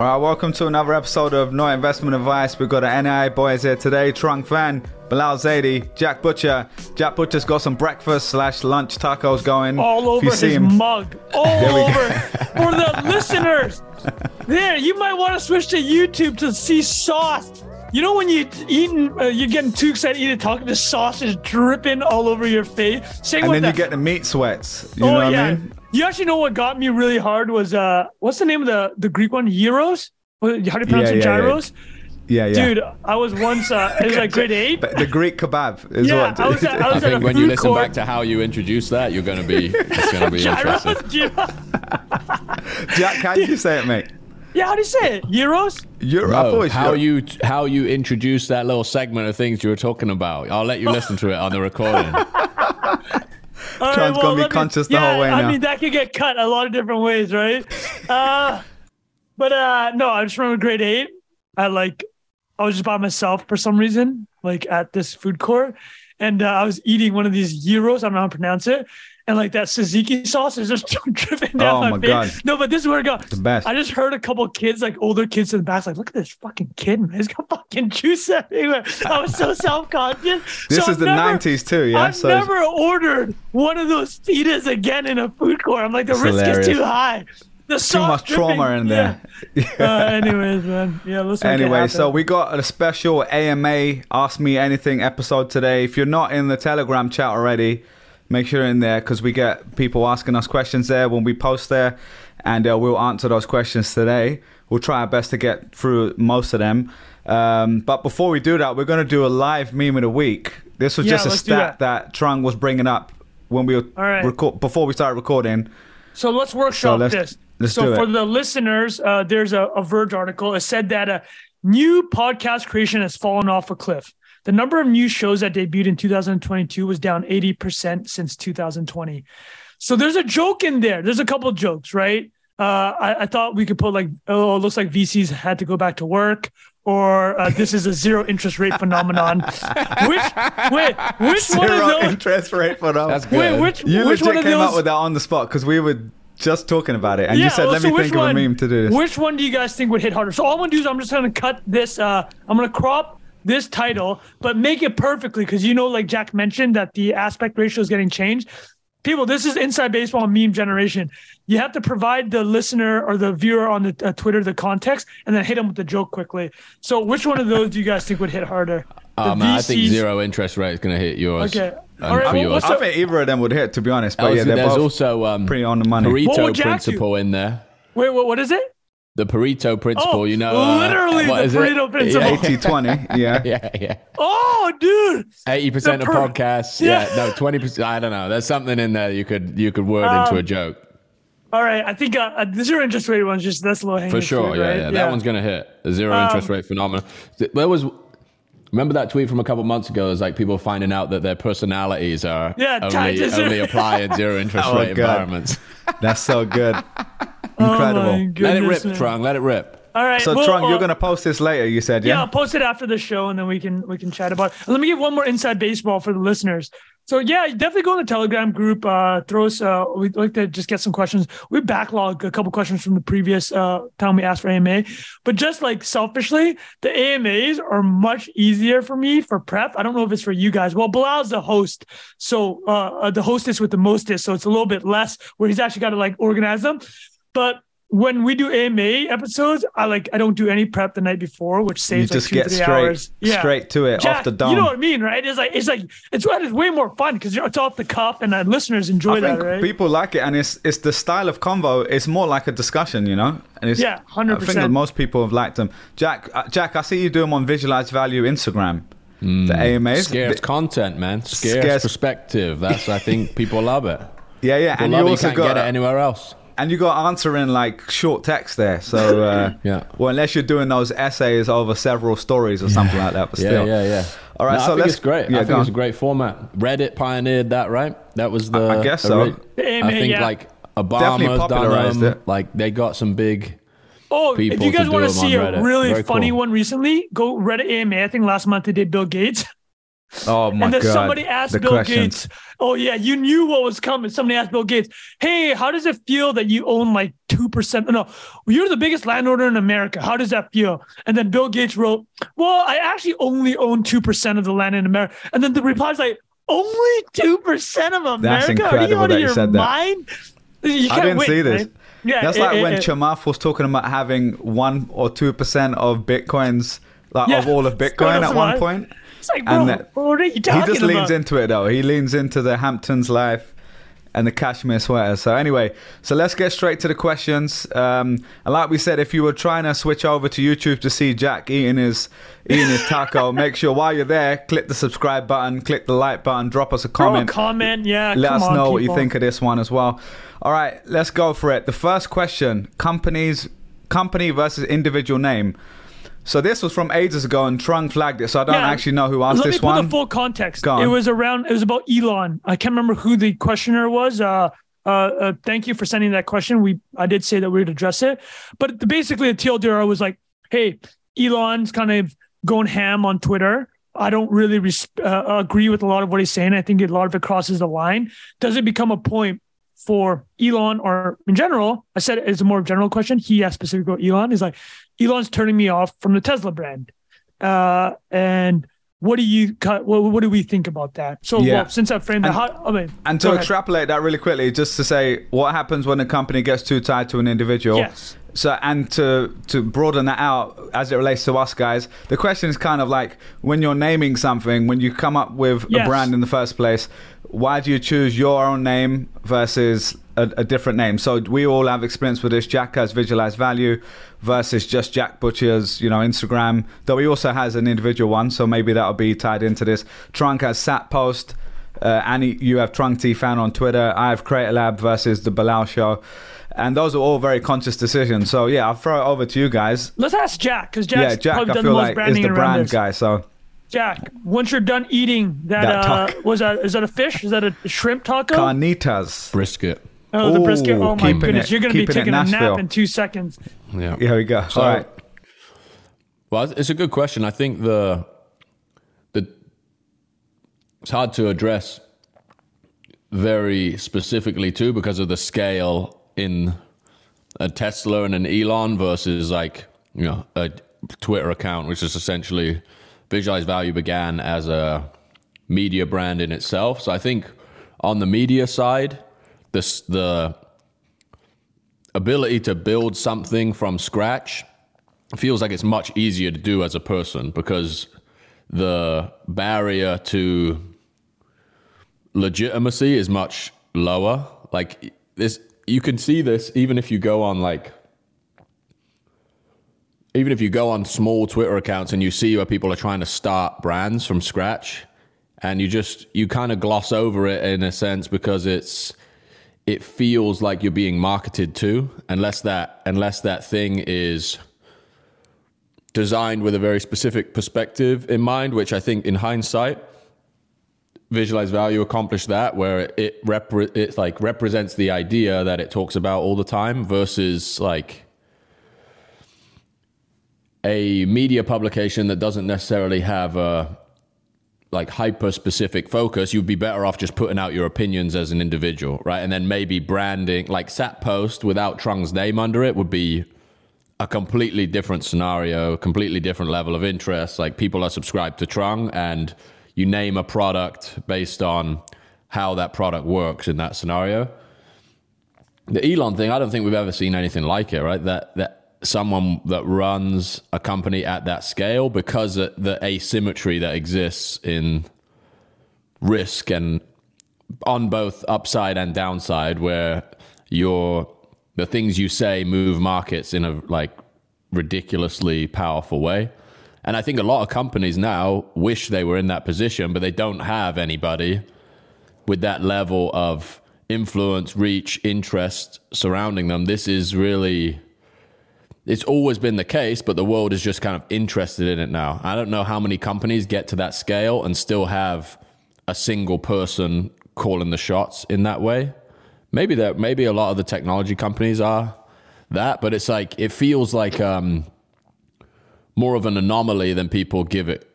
All right, welcome to another episode of No Investment Advice. We've got the NI boys here today. Trung Phan, Bilal Zaidi, Jack Butcher. Jack Butcher's got some breakfast slash lunch tacos going. all over you his him- mug. All over for the listeners. There, you might want to switch to YouTube to see sauce. You know when you eating, uh, you're getting too excited to eat a taco, the sauce is dripping all over your face. Same and with then you the- get the meat sweats. You oh know what yeah. I mean? You actually know what got me really hard was uh, what's the name of the the Greek one? Gyros. What- How do you pronounce Yeah, it? yeah, yeah. Gyros. Yeah, yeah. Dude, I was once. Uh, it was like grade eight. But the Greek kebab is Yeah, what. I was at- I I was at think when you listen court. back to how you introduce that, you're going to be it's going to be interesting. Gyros. Jack, how do you say it, mate? Yeah, how do you say it? Gyros. You're, I thought it No, how your- you how you introduce that little segment of things you were talking about. I'll let you listen to it on the recording. All John's gonna be me- conscious the yeah, whole way now. I mean, that could get cut a lot of different ways, right? uh, but uh, no, I just remember grade eight. I like, I was just by myself for some reason, like at this food court, and uh, I was eating one of these gyros. I don't know how to pronounce it. And like that tzatziki sauce is just dripping down Oh my, my face. God. No, but this is where it got. the best. I just heard a couple kids, like older kids in the back, like, look at this fucking kid, man. He's got fucking juice everywhere. I was so self conscious. this is the 90s too, yeah? I've so it's- never ordered one of those pitas again in a food court. I'm like, the It's risk hilarious. is too high. The too sauce much trauma in there. Yeah. Uh, anyways, man. Yeah, it Anyway, so we got a special AMA Ask Me Anything episode today. If you're not in the Telegram chat already, make sure you're in there because we get people asking us questions there when we post there, and uh, we'll answer those questions today. We'll try our best to get through most of them. Um, but before we do that, we're going to do a live meme of the week. This was Yeah, just a stat that. Trung was bringing up when we were right. record before we started recording. So let's workshop let's- this. let's so for the listeners, uh, there's a, a Verge article. It said that a new podcast creation has fallen off a cliff. The number of new shows that debuted in 2022 was down 80% since 2020. So there's a joke in there. There's a couple jokes, right? Uh, I, I thought we could put like, oh, it looks like VCs had to go back to work, or uh, this is a zero interest rate phenomenon. which wait, which one of Zero those? interest rate for them. That's good. Wait, which You which legit one of came those? up with that on the spot because we were just talking about it, and you said, well, "Let so me which think of a meme to do this." Which one do you guys think would hit harder? So all I'm gonna do is I'm just gonna cut this. Uh, I'm gonna crop this title, but make it perfectly because you know, like Jack mentioned, that the aspect ratio is getting changed. People, this is inside baseball meme generation. You have to provide the listener or the viewer on the uh, Twitter the context, and then hit them with the joke quickly. So, which one of those do you guys think would hit harder? The Oh, man, I think zero interest rate is going to hit yours. Okay. And All right, for well, yours. I think either of them would hit, to be honest. But Also, yeah, they're there's both also um, pretty on the money. What Pareto would Jack do? principle in there. Wait, what? What is it? The Pareto principle, Oh, you know. uh, literally what the is it? Principle. Yeah, 80 20, yeah. yeah, yeah. Oh, dude. Eighty percent The of podcasts. Yeah. Yeah. no, twenty percent. I don't know. There's something in there you could you could word Um, into a joke All right, I think uh, uh, the zero interest rate one's just that's low hanging for sure. fruit, yeah, right? yeah, That one's gonna hit a zero interest Um, rate phenomenon. There was. Remember that tweet from a couple months ago? It was like people finding out that their personalities are Yeah, only, to only apply in zero interest Oh, rate God. environments. That's so good. Oh, Incredible. my Let it rip, man. Trung. Let it rip. All right, so, well, Trung, uh, you're going to post this later, you said, yeah, yeah? I'll post it after the show, and then we can we can chat about. it. Let me give one more inside baseball for the listeners. So yeah, definitely go in the Telegram group. Uh, throw us. Uh, we'd like to just get some questions. We backlog a couple questions from the previous uh, time we asked for AMA, but just like selfishly, the AMAs are much easier for me for prep. I don't know if it's for you guys. Well, Bilal's the host, so uh, uh, the hostess with the mostest, so it's a little bit less where he's actually got to like organize them. But when we do AMA episodes, I like I don't do any prep the night before, which You saves just like two get three straight, hours. Yeah. straight to it, Jack, off the dome. You know what I mean, right? It's like it's like it's, it's way more fun because it's off the cuff, and uh, listeners enjoy I think that, right? people like it, and it's it's the style of convo. It's more like a discussion, you know. And it's, Yeah, 100%. I think that most people have liked them. Jack, uh, Jack, I see you do them on Visualize Value Instagram. the AMAs. Scarce The- content, man. Scarce, Scarce- perspective. That's I think people love it. yeah, yeah, People and love you it. You also can't got get it anywhere else. And you got answering like short text there. So uh, Yeah. well, unless you're doing those essays over several stories or something like that, but still, yeah, yeah. yeah. All right, No, so I think let's- it's great. yeah, I go think it's a great format. Reddit pioneered that, right? That was the. I guess so. ori- Yeah, I think yeah. like Definitely Obama's done popularized them. it. Like they got some big. Oh, if people you guys want to do 'em on see a really Very funny cool. one recently, go Reddit AMA. I think last month they did Bill Gates. Oh my god! and then god! somebody asked the Bill questions. Gates, "Oh yeah, you knew what was coming." Somebody asked Bill Gates, "Hey, how does it feel that you own like two percent? No, you're the biggest landowner in America. How does that feel?" And then Bill Gates wrote, "Well, I actually only own two percent of the land in America." And then the reply's like, "Only two percent of America? That's Are you incredible out that of you your said that. You I didn't win, see this. right? Yeah, That's it- like it- when it- Chamath was talking about having one or two percent of bitcoins, like Yeah. of all of Bitcoin at one point. It's like, bro, and that- what are you He talking just leans about? into it though. He leans into the Hamptons life and the cashmere sweater. So anyway, so let's get straight to the questions. Um, and like we said, if you were trying to switch over to YouTube to see Jack eating his eating his taco, make sure while you're there, click the subscribe button, click the like button, drop us a Throw a comment. comment, yeah. Let us on, know what you think of this one as well. All right, let's go for it. The first question: companies, company versus individual name. So this was from ages ago, and Trung flagged it. So I don't Yeah. actually know who asked this one. Let me put the full context. It was around. It was about Elon. I can't remember who the questioner was. Uh, uh, uh, thank you for sending that question. We I did say that we would address it, but the, basically, the TLDR was like, "Hey, Elon's kind of going ham on Twitter. I don't really res- uh, agree with a lot of what he's saying. I think a lot of it crosses the line. Does it become a point for Elon or in general? I said it's a more general question. He asked specifically about Elon. He's like, Elon's turning me off from the Tesla brand. Uh, and what do you what, what do we think about that? So Yeah. well, since I framed that, how, I mean, And to extrapolate that really quickly, just to say what happens when a company gets too tied to an individual. Yes. So and to to broaden that out as it relates to us guys, the question is kind of like when you're naming something, when you come up with Yes. a brand in the first place, why do you choose your own name versus a, a different name? So we all have experience with this. Jack has Visualize Value versus just Jack Butcher's, you know, Instagram. Though he also has an individual one, so maybe that'll be tied into this. Trung has SatPost. Uh, Annie, you have Trung T Phan on Twitter. I have Creator Lab versus the Bilal Show. And those are all very conscious decisions. So yeah, I'll throw it over to you guys. let's ask Jack because Jack's yeah, Jack, probably I done the feel most like is branding the around brand this. guy. So Jack, once you're done eating that, That uh, was that is that a fish? Is that a shrimp taco? carnitas. Brisket. oh, the brisket. Oh my keeping goodness, it- you're gonna be keeping it taking a nap in two seconds. Yeah. Here we go. So- all right. Well, it's a good question. I think the the it's hard to address very specifically too because of the scale in a Tesla and an Elon versus like you know a Twitter account, which is essentially Visualize Value began as a media brand in itself. So I think on the media side, this the ability to build something from scratch feels like it's much easier to do as a person because the barrier to legitimacy is much lower. Like this, you can see this even if you go on like, even if you go on small Twitter accounts and you see where people are trying to start brands from scratch, and you just you kind of gloss over it in a sense because it's it feels like you're being marketed to unless that unless that thing is designed with a very specific perspective in mind, which I think in hindsight, Visualize Value accomplish that, where it repre- it like represents the idea that it talks about all the time versus like a media publication that doesn't necessarily have a like hyper specific focus, you'd be better off just putting out your opinions as an individual, right? And then maybe branding like SatPost without Trung's name under it would be a completely different scenario, completely different level of interest. Like people are subscribed to Trung and you name a product based on how that product works in that scenario. The Elon thing, I don't think we've ever seen anything like it, right? That that someone that runs a company at that scale because of the asymmetry that exists in risk and on both upside and downside where your the things you say move markets in a like ridiculously powerful way. And I think a lot of companies now wish they were in that position, but they don't have anybody with that level of influence, reach, interest surrounding them. This is really it's always been the case, but the world is just kind of interested in it now. I don't know how many companies get to that scale and still have a single person calling the shots in that way. Maybe that maybe a lot of the technology companies are that, but it's like it feels like um, more of an anomaly than people give it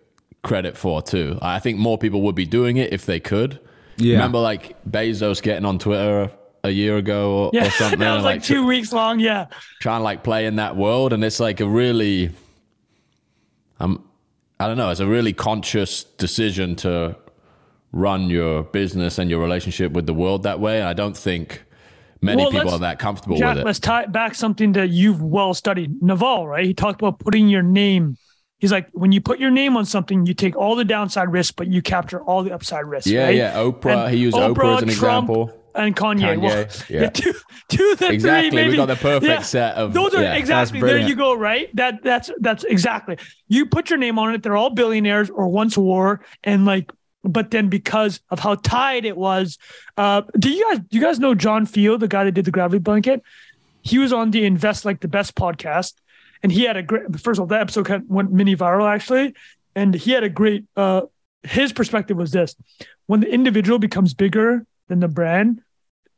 credit for too. I think more people would be doing it if they could. Yeah. Remember, like Bezos getting on Twitter a year ago or, Yeah, or something, that was and, like tr- two weeks long. Yeah, trying to like play in that world, and it's like a really, um, I don't know, it's a really conscious decision to run your business and your relationship with the world that way. And I don't think many Well, people are that comfortable Jack, with it. let's tie back something that you've well studied. Naval, right? He talked about putting your name. He's like, when you put your name on something, you take all the downside risk, but you capture all the upside risk. Yeah, right? yeah. Oprah, And he used Oprah, as an Trump, example. And Kanye. Kanye, Well, yeah. two, two the Exactly, three. we got the perfect set of- Those are yeah. exactly there. You go. Right. That that's that's exactly. You put your name on it. They're all billionaires or once were, and like, but then because of how tied it was, uh, do you guys do you guys know John Field, the guy that did the gravity blanket? He was on the Invest Like the Best podcast, and he had a great. First of all, that episode kind of went mini viral actually, and he had a great. uh His perspective was this: when the individual becomes bigger than the brand,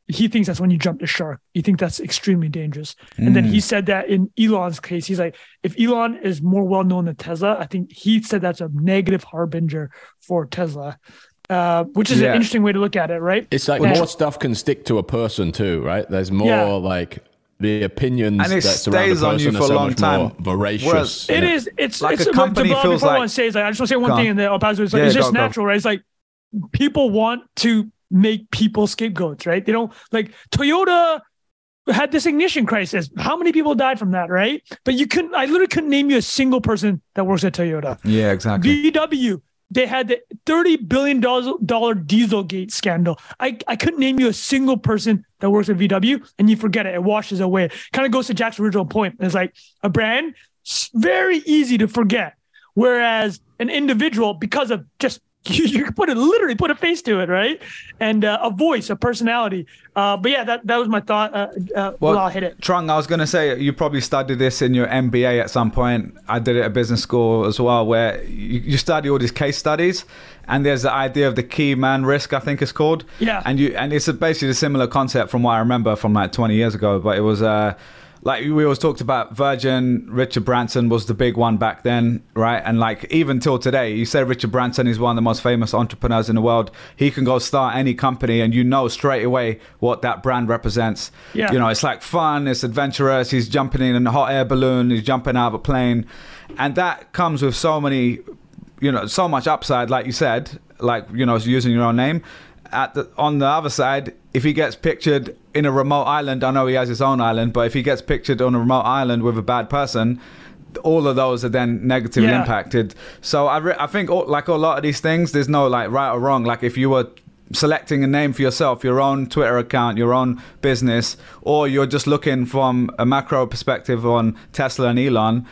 he thinks that's when you jump the shark. You think that's extremely dangerous. And then he said that in Elon's case, he's like, if Elon is more well known than Tesla, I think he said that's a negative harbinger for Tesla, uh, which is Yeah. an interesting way to look at it, right? It's like Yeah. more stuff can stick to a person too, right? There's more Yeah. like the opinions And it that surround stays on you are for a so long much time. more voracious. Whereas- It Yeah. is. It's Like it's a company but, feels before I like- want to say is like I just want to say one thing on. and then I'll pass it. It's, like, Yeah, it's just go. natural, right? It's like people want to make people scapegoats, right? They don't like Toyota had this ignition crisis. How many people died from that, right? But you couldn't. I literally couldn't name you a single person that works at Toyota. Yeah, exactly. VW, they had the thirty billion dollar Dieselgate scandal. I, I couldn't name you a single person that works at VW, and you forget it. It washes away. Kind of goes to Jack's original point. It's like a brand, very easy to forget. Whereas an individual, because of just you, you could put it literally put a face to it, right? And uh, a voice, a personality. Uh, but yeah, that that was my thought. Uh, uh, well, I'll hit it. Trung, I was going to say you probably studied this in your MBA at some point. I did it at business school as well, where you, you study all these case studies, and there's the idea of the key man risk, I think it's called. Yeah. And you and it's a, basically a similar concept from what I remember from like 20 years ago, but it was uh like we always talked about Virgin, Richard Branson was the big one back then, right? And like even till today, you say Richard Branson is one of the most famous entrepreneurs in the world. He can go start any company and you know straight away what that brand represents. Yeah. You know, it's like fun, it's adventurous. He's jumping in a hot air balloon, he's jumping out of a plane. And that comes with so many, you know, so much upside, like you said, like, you know, using your own name. At the, on the other side, if he gets pictured in a remote island, I know he has his own island, but if he gets pictured on a remote island with a bad person, all of those are then negatively Yeah. impacted. So I, re- I think all, like a lot of these things, there's no like right or wrong. Like if you were selecting a name for yourself, your own Twitter account, your own business, or you're just looking from a macro perspective on Tesla and Elon,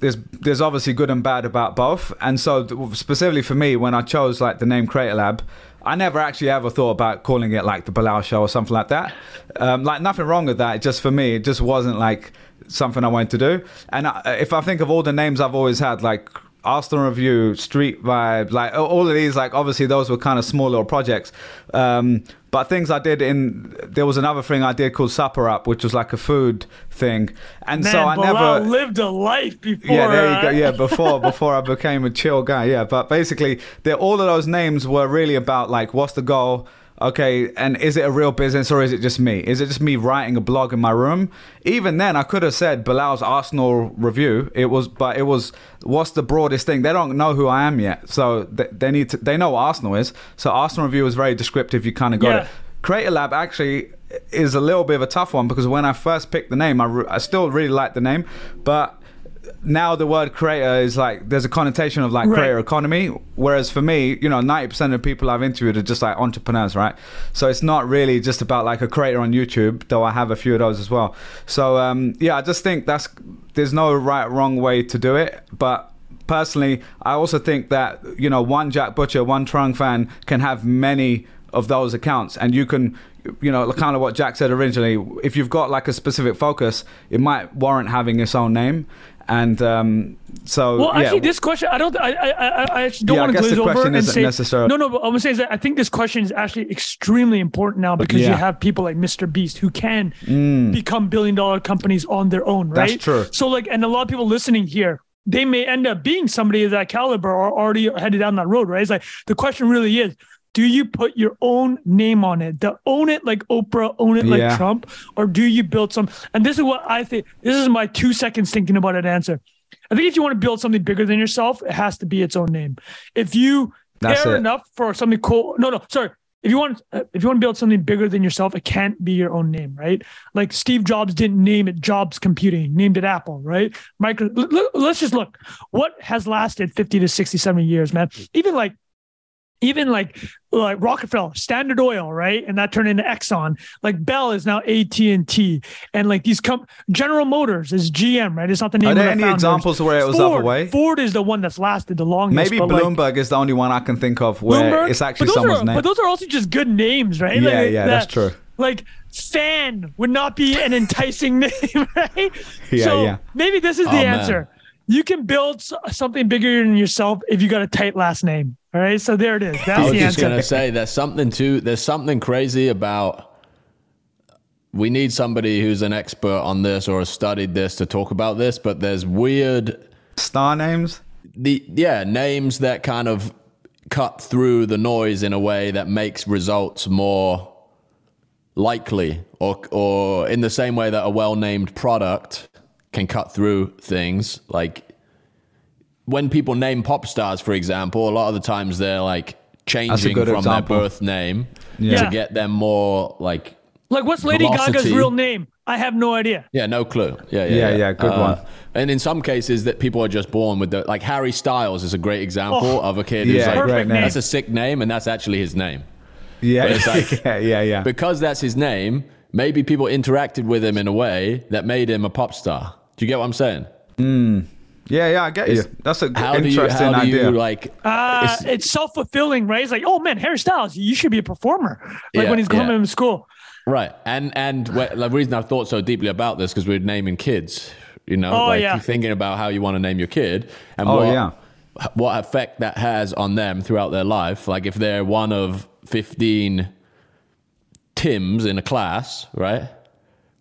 there's there's obviously good and bad about both. And so specifically for me, when I chose like the name Creator Lab, I never actually ever thought about calling it like the Bilal Show or something like that. Um, like nothing wrong with that. Just for me, it just wasn't like something I wanted to do. And I, if I think of all the names I've always had, like Arsenal Review, Street Vibe, like all of these, like obviously those were kind of small little projects. Um, but things I did in there was another thing I did called Supper Up, which was like a food thing. And Man, so I Bilal never lived a life before. yeah, there you go. uh, Yeah, before before I became a chill guy. Yeah, but basically, all of those names were really about like, what's the goal? Okay, and is it a real business or is it just me? Is it just me writing a blog in my room? Even then, I could have said Bilal's Arsenal review. It was, but it was, what's the broadest thing? They don't know who I am yet, so they, they need to. They know what Arsenal is. So Arsenal review is very descriptive. You kind of got Yeah. it. Creator Lab actually is a little bit of a tough one because when I first picked the name, I, re- I still really like the name, but now the word creator is like there's a connotation of like Right. creator economy. Whereas for me you know 90% of people i've interviewed are just like entrepreneurs right? So it's not really just about like a creator on youtube though i have a few of those as well. So um yeah i just think that's there's no right wrong way to do it. But personally i also think that you know one jack butcher one trung phan can have many of those accounts. And you can you know kind of what jack said originally if you've got like a specific focus it might warrant having its own name and um so Well, yeah actually, this question, I don't, I, I, I, actually don't Yeah, want to glaze over and say necessarily- no, no. But I'm gonna say is that I think this question is actually extremely important now because you have people like Mr. Beast who can become billion dollar companies on their own, right? That's true. So like, and a lot of people listening here, they may end up being somebody of that caliber or already headed down that road, right? It's like the question really is, do you put your own name on it? To own it like Oprah, own it like Yeah. Trump, or do you build some? And this is what I think. This is my two seconds thinking about an answer. I think if you want to build something bigger than yourself, it has to be its own name. If you That's care it. enough for something cool, no, no, sorry. If you want, if you want to build something bigger than yourself, it can't be your own name, right? Like Steve Jobs didn't name it Jobs Computing, named it Apple, right? Micro. l- l- let's just look. What has lasted fifty to sixty, seventy years, man? Even like even like like Rockefeller, Standard Oil, right, and that turned into Exxon. Like Bell is now AT and T, and like these com- General Motors is GM, right? It's not the name. Are of there the any founders. examples where it was Ford, other way? Ford is the one that's lasted the longest. Maybe but, like, Bloomberg is the only one I can think of where Bloomberg, it's actually but someone's are, name. But those are also just good names, right? Yeah, Like, yeah, that's true. Like Phan would not be an enticing name, right? Yeah, so yeah. maybe this is the Oh, man. Answer. You can build something bigger than yourself if you got a tight last name. All right, so there it is. I That's was the just answer. gonna say there's something too. There's something crazy about. We need somebody who's an expert on this or has studied this to talk about this. But there's weird, Star names? the yeah names that kind of cut through the noise in a way that makes results more likely, or or in the same way that a well-named product can cut through things like when people name pop stars, for example, a lot of the times they're like changing from example. their birth name Yeah. to get them more like Like, what's Lady Gaga's real name? I have no idea. yeah, no clue. Yeah, yeah, Yeah, yeah. yeah, good Uh, one. And in some cases, that people are just born with the like Harry Styles is a great example Oh. of a kid Yeah, who's like name. that's a sick name, and that's actually his name. Yeah, like- yeah, yeah, yeah. Because that's his name, maybe people interacted with him in a way that made him a pop star. Do you get what I'm saying? Yeah, yeah, I get you. That's an How do you interesting how do idea. you like? Uh, it's- it's, self fulfilling, right? It's like, oh man, Harry Styles, you should be a performer. Like Yeah, when he's coming yeah. in school. Right, and and the reason I thought so deeply about this because we're naming kids. You know, Oh, like yeah. you're thinking about how you want to name your kid and Oh, what yeah. what effect that has on them throughout their life. Like if they're one of fifteen Tims in a class, right?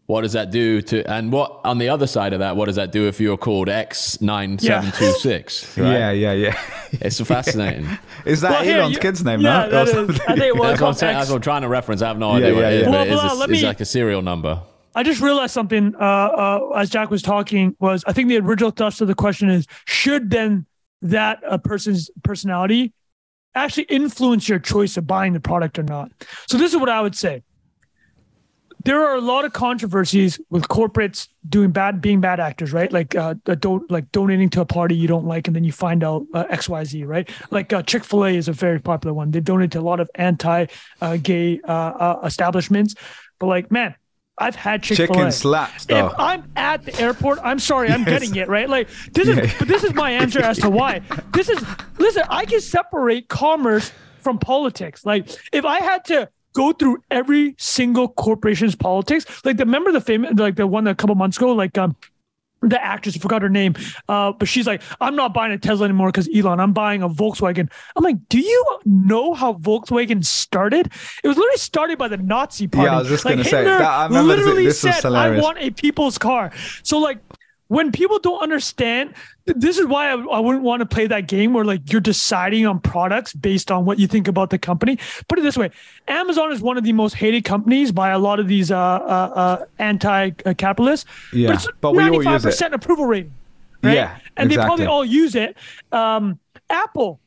What does that do to? And what on the other side of that? What does that do if you're called X nine seven two six? Yeah, yeah, yeah. it's fascinating. Is that Well, Elon's you- kid's name yeah, now? that Or I think well, That's it's what I'm called That's what I'm trying to reference. I have no Yeah, idea what yeah, it is, yeah. but Well, it is, well, a- let it's me- like a serial number. I just realized something uh, uh, as Jack was talking was I think the original thrust of the question is should then that a person's personality actually influence your choice of buying the product or not? So this is what I would say. There are a lot of controversies with corporates doing bad, being bad actors, right? Like, uh, uh, don't like donating to a party you don't like, and then you find out uh, X, Y, Z, right? Like uh, Chick Fil A is a very popular one. They donate to a lot of anti-gay uh, uh, establishments, but like, man, I've had Chick Fil A. Chicken slaps, though. If I'm at the airport, I'm sorry, I'm getting it right. Like this is, Yeah. but this is my answer as to why. This is listen. I can separate commerce from politics. Like if I had to go through every single corporation's politics, like the remember the famous, like the one a couple months ago, like um. The actress, I forgot her name, uh, but she's like, I'm not buying a Tesla anymore because Elon, I'm buying a Volkswagen. I'm like, do you know how Volkswagen started? It was literally started by the Nazi party. Yeah, I was just like, gonna say, Hitler that- I remember literally this said, I want a people's car. So like when people don't understand, this is why I, I wouldn't want to play that game where like you're deciding on products based on what you think about the company. Put it this way: Amazon is one of the most hated companies by a lot of these uh, uh, uh, anti-capitalists. Yeah, it's but we all use it. approval rating. Right? Yeah, and they probably all use it. Um, Apple.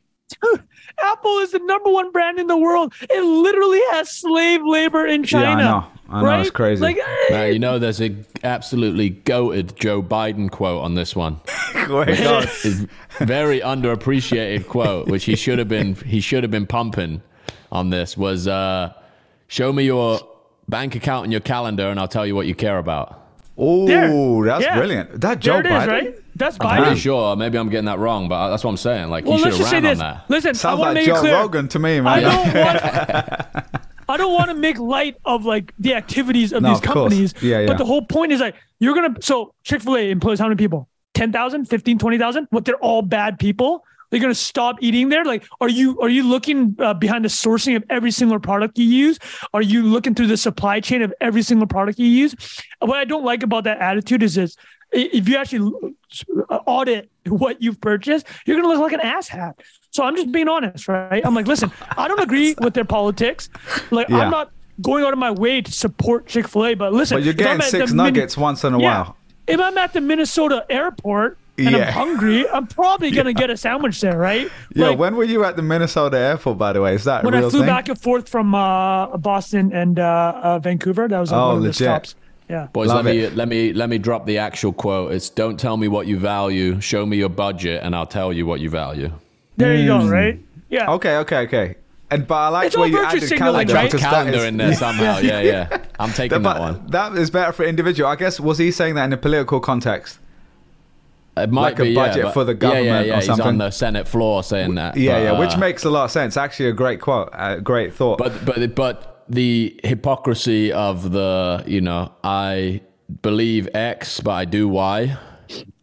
Dude, Apple is the number one brand in the world. It literally has slave labor in Yeah, I China. know. I know, right? it's crazy. Like, Man, you know, there's a absolutely goated Joe Biden quote on this one. Wait, God. It's very underappreciated quote, which he should have been he should have been pumping on this was uh, show me your bank account and your calendar and I'll tell you what you care about. Oh, that's Yeah. brilliant. That Joe there it is, Biden. right? That's I'm pretty sure maybe I'm getting that wrong, but that's what I'm saying. Like Well, he should let's have just ran on that. Listen, I Sounds want to like make Joe clear. Rogan to me, I man. don't want. I don't want to make light of like the activities of No, these of companies. Yeah, yeah. But the whole point is like you're gonna. So Chick Fil A employs how many people? 10,000, 15, 20,000? What? They're all bad people. They're gonna stop eating there. Like, are you are you looking uh, behind the sourcing of every single product you use? Are you looking through the supply chain of every single product you use? What I don't like about that attitude is this: if you actually uh, audit what you've purchased, you're gonna look like an asshat. So I'm just being honest, right? I'm like, listen, I don't agree with their politics. Like, Yeah. I'm not going out of my way to support Chick Fil A, but listen, But you're getting six the Min- nuggets once in a Yeah. while. If I'm at the Minnesota airport and Yeah. I'm hungry, I'm probably gonna get a sandwich there, right? Yeah, Like, when were you at the Minnesota airport, by the way? Is that when a I real flew thing? back and forth from uh, Boston and uh, uh, Vancouver, that was like, Oh, one of the legit. stops. Yeah. Boys, Love let me it. let me let me drop the actual quote. It's don't tell me what you value, show me your budget, and I'll tell you what you value. There you go, right? Yeah. Hmm. Okay, okay, okay. And but I like It's where you added signaling, calendar right? because Calendar is- in there somehow. Yeah, yeah. I'm taking But that one. that is better for individual. I guess was he saying that in a political context? It might like a budget yeah, for the Yeah, yeah, government yeah. or He's on the Senate floor saying that. Yeah, but, yeah, which uh, makes a lot of sense. Actually, a great quote, a great thought. But but but the hypocrisy of the you know I believe X but I do Y.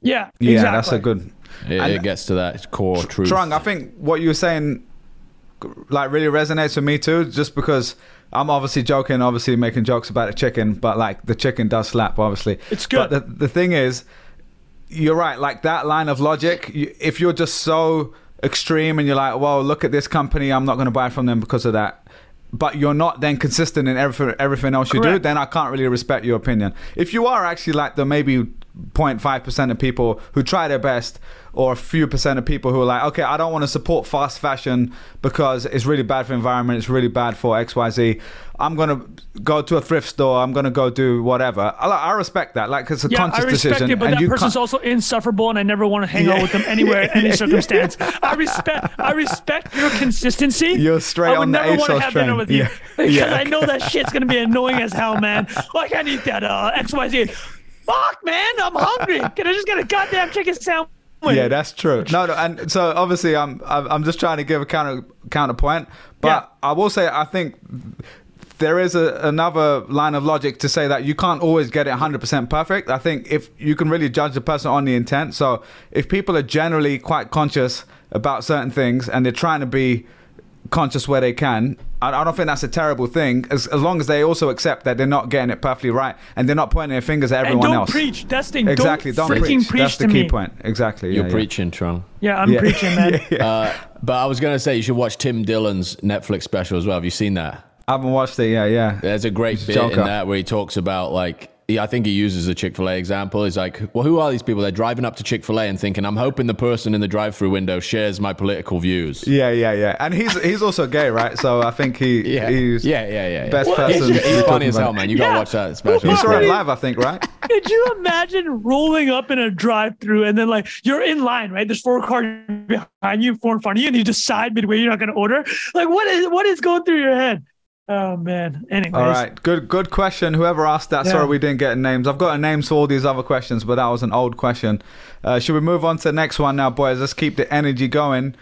Yeah. yeah, exactly. that's a good. It, it gets to that core truth. Trung, I think what you were saying like really resonates with me too, just because I'm obviously joking, obviously making jokes about the chicken, but like the chicken does slap, obviously. It's good. But the, the thing is, you're right. Like that line of logic, if you're just so extreme and you're like, well, look at this company, I'm not going to buy from them because of that. But you're not then consistent in everything, everything else you do, then I can't really respect your opinion. If you are actually like the maybe 0.5% of people who try their best, or a few percent of people who are like, okay, I don't want to support fast fashion because it's really bad for the environment, it's really bad for XYZ. I'm going to go to a thrift store, I'm going to go do whatever. I, I respect that. Like, it's a Yeah, conscious I respect decision. it, but that person's can't- also insufferable, and I never want to hang out with them anywhere, in any Yeah, circumstance. I respect, I respect your consistency. You're straight I would on the never want to ASOS have dinner train. with you because Yeah. I know that shit's gonna be annoying as hell, man. Like I need that uh, X Y Z. Fuck, man, I'm hungry. Can I just get a goddamn chicken sandwich? Yeah, that's true. No, no, and so obviously, I'm I'm just trying to give a counter counterpoint, but Yeah. I will say I think there is a, another line of logic to say that you can't always get it 100% perfect. I think if you can really judge the person on the intent. So if people are generally quite conscious about certain things and they're trying to be conscious where they can. I, I don't think that's a terrible thing, as, as long as they also accept that they're not getting it perfectly right and they're not pointing their fingers at And everyone don't else. preach. That's the thing. Exactly, don't, don't, freaking preach. preach That's the key me. point. Exactly. You're yeah, yeah. preaching, Trung. Yeah, I'm Yeah. preaching, man. Yeah, yeah. Uh, but I was going to say you should watch Tim Dillon's Netflix special as well. Have you seen that? I haven't watched it. Yeah, yeah. There's a great He's a bit joker. in that where he talks about like he, I think he uses the Chick Fil A example. He's like, well, who are these people? They're driving up to Chick Fil A and thinking, I'm hoping the person in the drive-through window shares my political views. Yeah, yeah, yeah. And he's he's also gay, right? So I think he Yeah, he's yeah, yeah, yeah. yeah. best Well, person. He's, to he's funny as hell, man. You gotta watch that special. You saw Right. it live, I think, right? Could you imagine rolling up in a drive-through and then like you're in line, right? There's four cars behind you, four in front of you, and you decide midway you're not going to order. Like, what is what is going through your head? Oh man. Anyways, All right, good good question. Whoever asked that, Yeah. sorry we didn't get names. I've got names for all these other questions, but that was an old question. Uh, should we move on to the next one now, boys? Let's keep the energy going.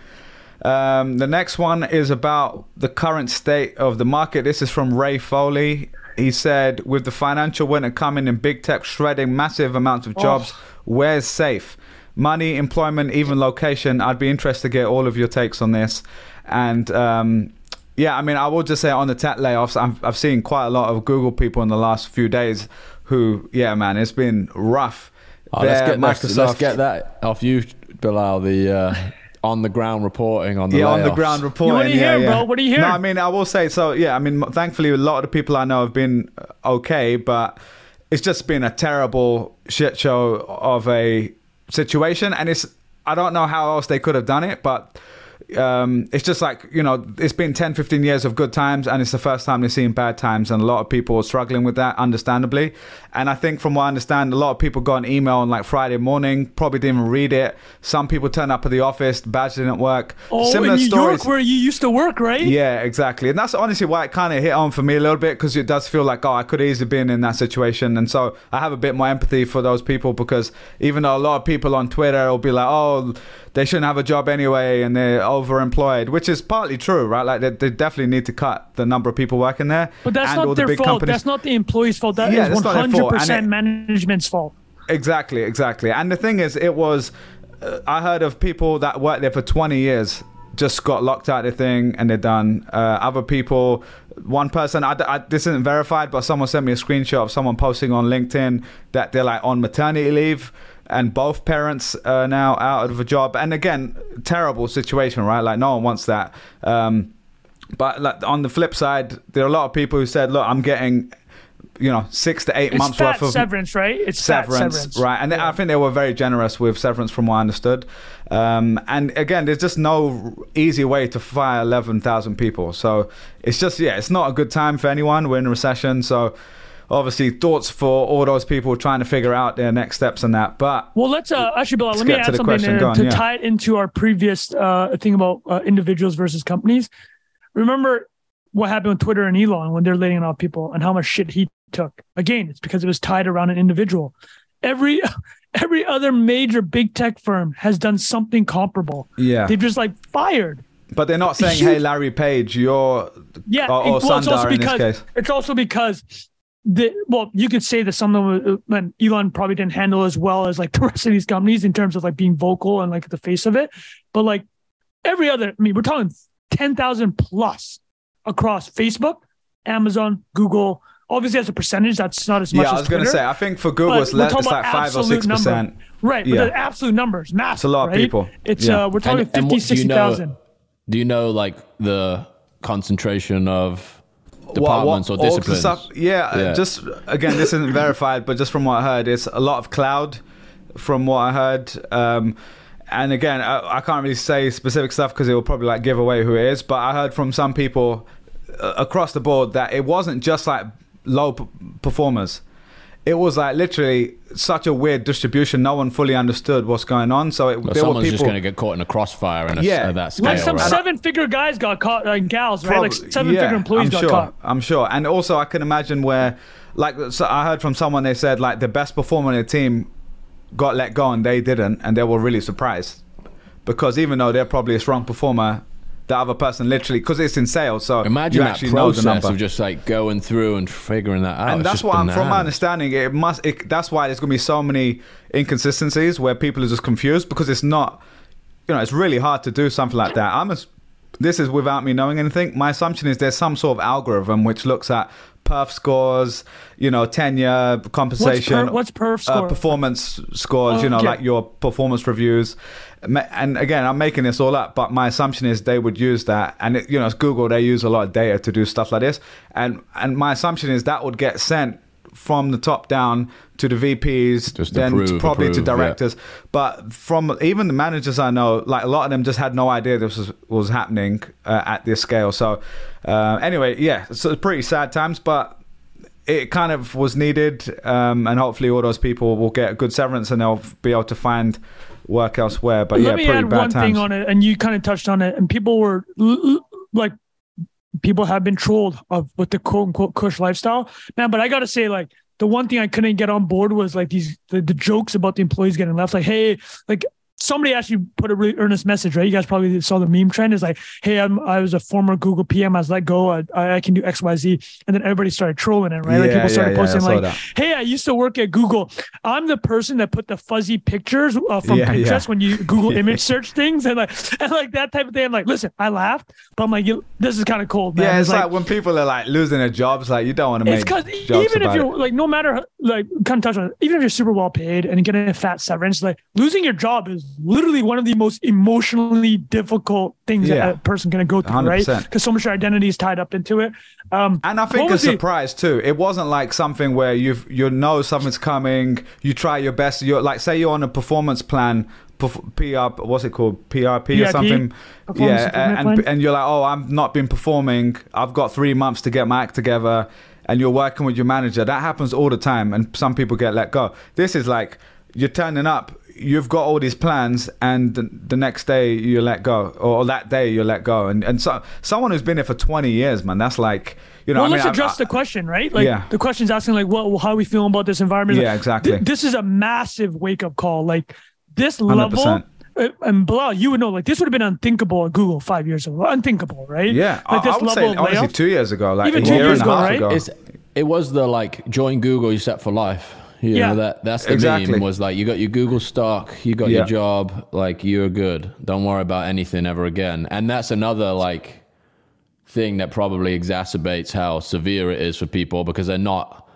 Um, the next one is about the current state of the market. This is from Ray Foley. He said, with the financial winter coming and big tech shredding massive amounts of jobs, where's safe? Money, employment, even location. I'd be interested to get all of your takes on this. And um, yeah, I mean, I will just say on the tech layoffs, I've, I've seen quite a lot of Google people in the last few days who, yeah, man, it's been rough. Oh, let's, get, let's, let's Microsoft- get that off you, Bilal. The uh, on the ground reporting on the yeah, on the ground reporting. What are you yeah, hear, yeah. bro? What are you hearing? No, I mean, I will say so. Yeah, I mean, thankfully, a lot of the people I know have been uh, okay, but it's just been a terrible shit show of a situation, and it's I don't know how else they could have done it, but. Um, it's just like you know it's been 10 15 years of good times and it's the first time they're seeing bad times and a lot of people are struggling with that understandably and i think from what i understand a lot of people got an email on like friday morning probably didn't even read it some people turned up at the office badge didn't work Oh, similar in New stories York, where you used to work, right? yeah, exactly. And that's honestly why it kind of hit on for me a little bit because it does feel like, oh, I could easily been in that situation. And so I have a bit more empathy for those people because even though a lot of people on Twitter will be like, oh, they shouldn't have a job anyway and they're overemployed, which is partly true, right? Like they, they definitely need to cut the number of people working there. But that's and all not the their big fault. companies- That's not the employee's fault. That is Yeah, that's not their fault, 100% it- management's fault. Exactly, exactly. And the thing is, it was, uh, I heard of people that worked there for 20 years just got locked out of the thing and they're done. Uh, other people, one person, I, I, this isn't verified, but someone sent me a screenshot of someone posting on LinkedIn that they're like on maternity leave and both parents are now out of a job. And again, terrible situation, right? Like no one wants that. Um, but like on the flip side, there are a lot of people who said, "Look, I'm getting." You know, six to eight It's months worth of severance, right? It's severance, severance, right? And I think they were very generous with severance, from what I understood. Um, and again, there's just no easy way to fire 11,000 people. So it's just, yeah, it's not a good time for anyone. We're in a recession, so obviously thoughts for all those people trying to figure out their next steps and that. But Well, let's uh, actually, Bilal, Let's me add something to, on, to yeah. tie it into our previous uh, thing about uh, individuals versus companies. Remember what happened with Twitter and Elon when they're laying off people and how much shit he took. Again, it's because it was tied around an individual. Every every other major big tech firm has done something comparable. yeah, They've just like fired. but they're not saying, "Hey, Larry Page, you're," Yeah, or, or it- well, it's also Sundar in this because case. it's also because the well, you could say that some of them, uh, and Elon probably didn't handle as well as like the rest of these companies in terms of like being vocal and like the face of it. But like every other, I mean, we're talking ten thousand plus across Facebook, Amazon, Google. Obviously, as a percentage, that's not as much. Yeah, I was going to say, I think for Google, it's, less, it's like five or absolute six percent. right? Yeah. But the absolute numbers, massive. It's a lot of people. It's Yeah. uh, we're talking And- and 50, what- do you know- 60,000. Do you know like the concentration of What- departments what- or the disciplines? stuff- yeah, uh, Yeah. just again, this isn't verified, but just from what I heard, it's a lot of cloud. From what I heard, um, and again, I, I can't really say specific stuff because it will probably like give away who it is. But I heard from some people uh, across the board that it wasn't just like low p- performers. It was like literally such a weird distribution. No one fully understood what's going on. So it, But there were someone's just going to get caught in a crossfire and Yeah. at that scale. Like some right? seven-figure guys got caught, like gals, right? Like seven-figure yeah, employees I'm got sure, caught. I'm sure. And also, I can imagine where, like, so I heard from someone they said like the best performer in the team got let go and they didn't, and they were really surprised because even though they're probably a strong performer, the other person literally because it's in sales, so Imagine you that actually know the process number. of just like going through and figuring that out. and It's that's just what I'm, from my understanding, it must. It, that's why there's going to be so many inconsistencies where people are just confused because it's not. You know, it's really hard to do something like that. I'm. As, this is without me knowing anything. My assumption is there's some sort of algorithm which looks at perf scores, you know, tenure, compensation, what's perf uh, performance scores, you know, Okay. like your performance reviews. And again, I'm making this all up, but my assumption is they would use that. And it, you know, it's Google. They use a lot of data to do stuff like this. And and my assumption is that would get sent from the top down to the VPs, then approve, probably approve, to yeah. directors. But from even the managers I know, like a lot of them just had no idea this was was happening uh, at this scale. So uh, anyway, yeah, so pretty sad times, but it kind of was needed, um, and hopefully all those people will get a good severance and they'll be able to find work elsewhere. But Let yeah, me pretty add bad one times. thing on it, and you kind of touched on it, and people were like, people have been trolled of with the quote unquote Kush lifestyle, man. But I gotta say, like, the one thing I couldn't get on board was like these the, the jokes about the employees getting left. Like, hey, like somebody actually put a really earnest message, right? You guys probably saw the meme trend. Is like, hey, I'm, I was a former Google PM. I was let go. I, I can do X, Y, Z, and then everybody started trolling it, right? like people started yeah, yeah, posting saw like, that. hey, I used to work at Google. I'm the person that put the fuzzy pictures uh, from Yeah, yeah. Pinterest when you Google image search things and like and like that type of thing. I'm like, listen, I laughed, but I'm like, you, this is kind of cold, man. Yeah, it's like, when people are like losing their jobs, like you don't want to make because even if you're it. like, no matter like, kind of touch on it, even if you're super well paid and getting a fat severance, like losing your job is literally one of the most emotionally difficult things Yeah. that a person can go through, right? 100%. Because so much of your identity is tied up into it. Um, And I think a surprise too. It wasn't like something where you've you know something's coming. You try your best. You're like say you're on a performance plan, PR. What's it called? PRP or something. Yeah, and plan? and you're like, oh, I've not been performing. I've got three months to get my act together. And you're working with your manager. That happens all the time, and some people get let go. This is like you're turning up. You've got all these plans, and the, the next day you let go, or that day you let go. And and so someone who's been here for 20 years, man, that's like you know. well, I let's I- address I- the question, right? Like Yeah. the question's asking, like, what, how are we feeling about this environment? Yeah, Like, exactly. th- this is a massive wake up call. Like this level, 100%. uh, and blah, you would know, like this would have been unthinkable at Google five years ago. Unthinkable, right? Yeah, I, like this I would level say honestly two years ago, like Even a two year years and a ago, half right? ago. It's, it was the like join Google, you set for life. You Yeah. know that that's the Exactly. meme was like you got your Google stock, you got Yeah. your job, like you're good. Don't worry about anything ever again. And that's another like thing that probably exacerbates how severe it is for people because they're not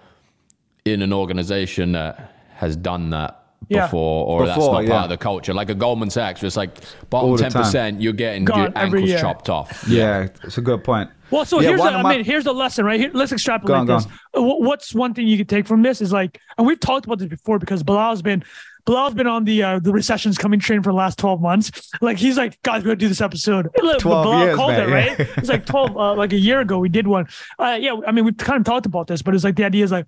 in an organization that has done that Yeah. before or that's not yeah. part of the culture. Like a Goldman Sachs, where it's like bottom All ten percent, you're getting Gone your ankles chopped off. Yeah, it's a good point. Well, so Yeah, here's the, I my- mean, here's the lesson, right? Here, let's extrapolate on, this. Uh, What's one thing you could take from this is like, and we've talked about this before because Bilal's been Bilal's been on the uh, the recession's coming train for the last twelve months. Like he's like, guys, we're gonna do this episode. Look, 12 Bilal years, called man, it, right? yeah. It's like twelve, uh, like a year ago, we did one. Uh, yeah, I mean, we've kind of talked about this, but it's like the idea is like,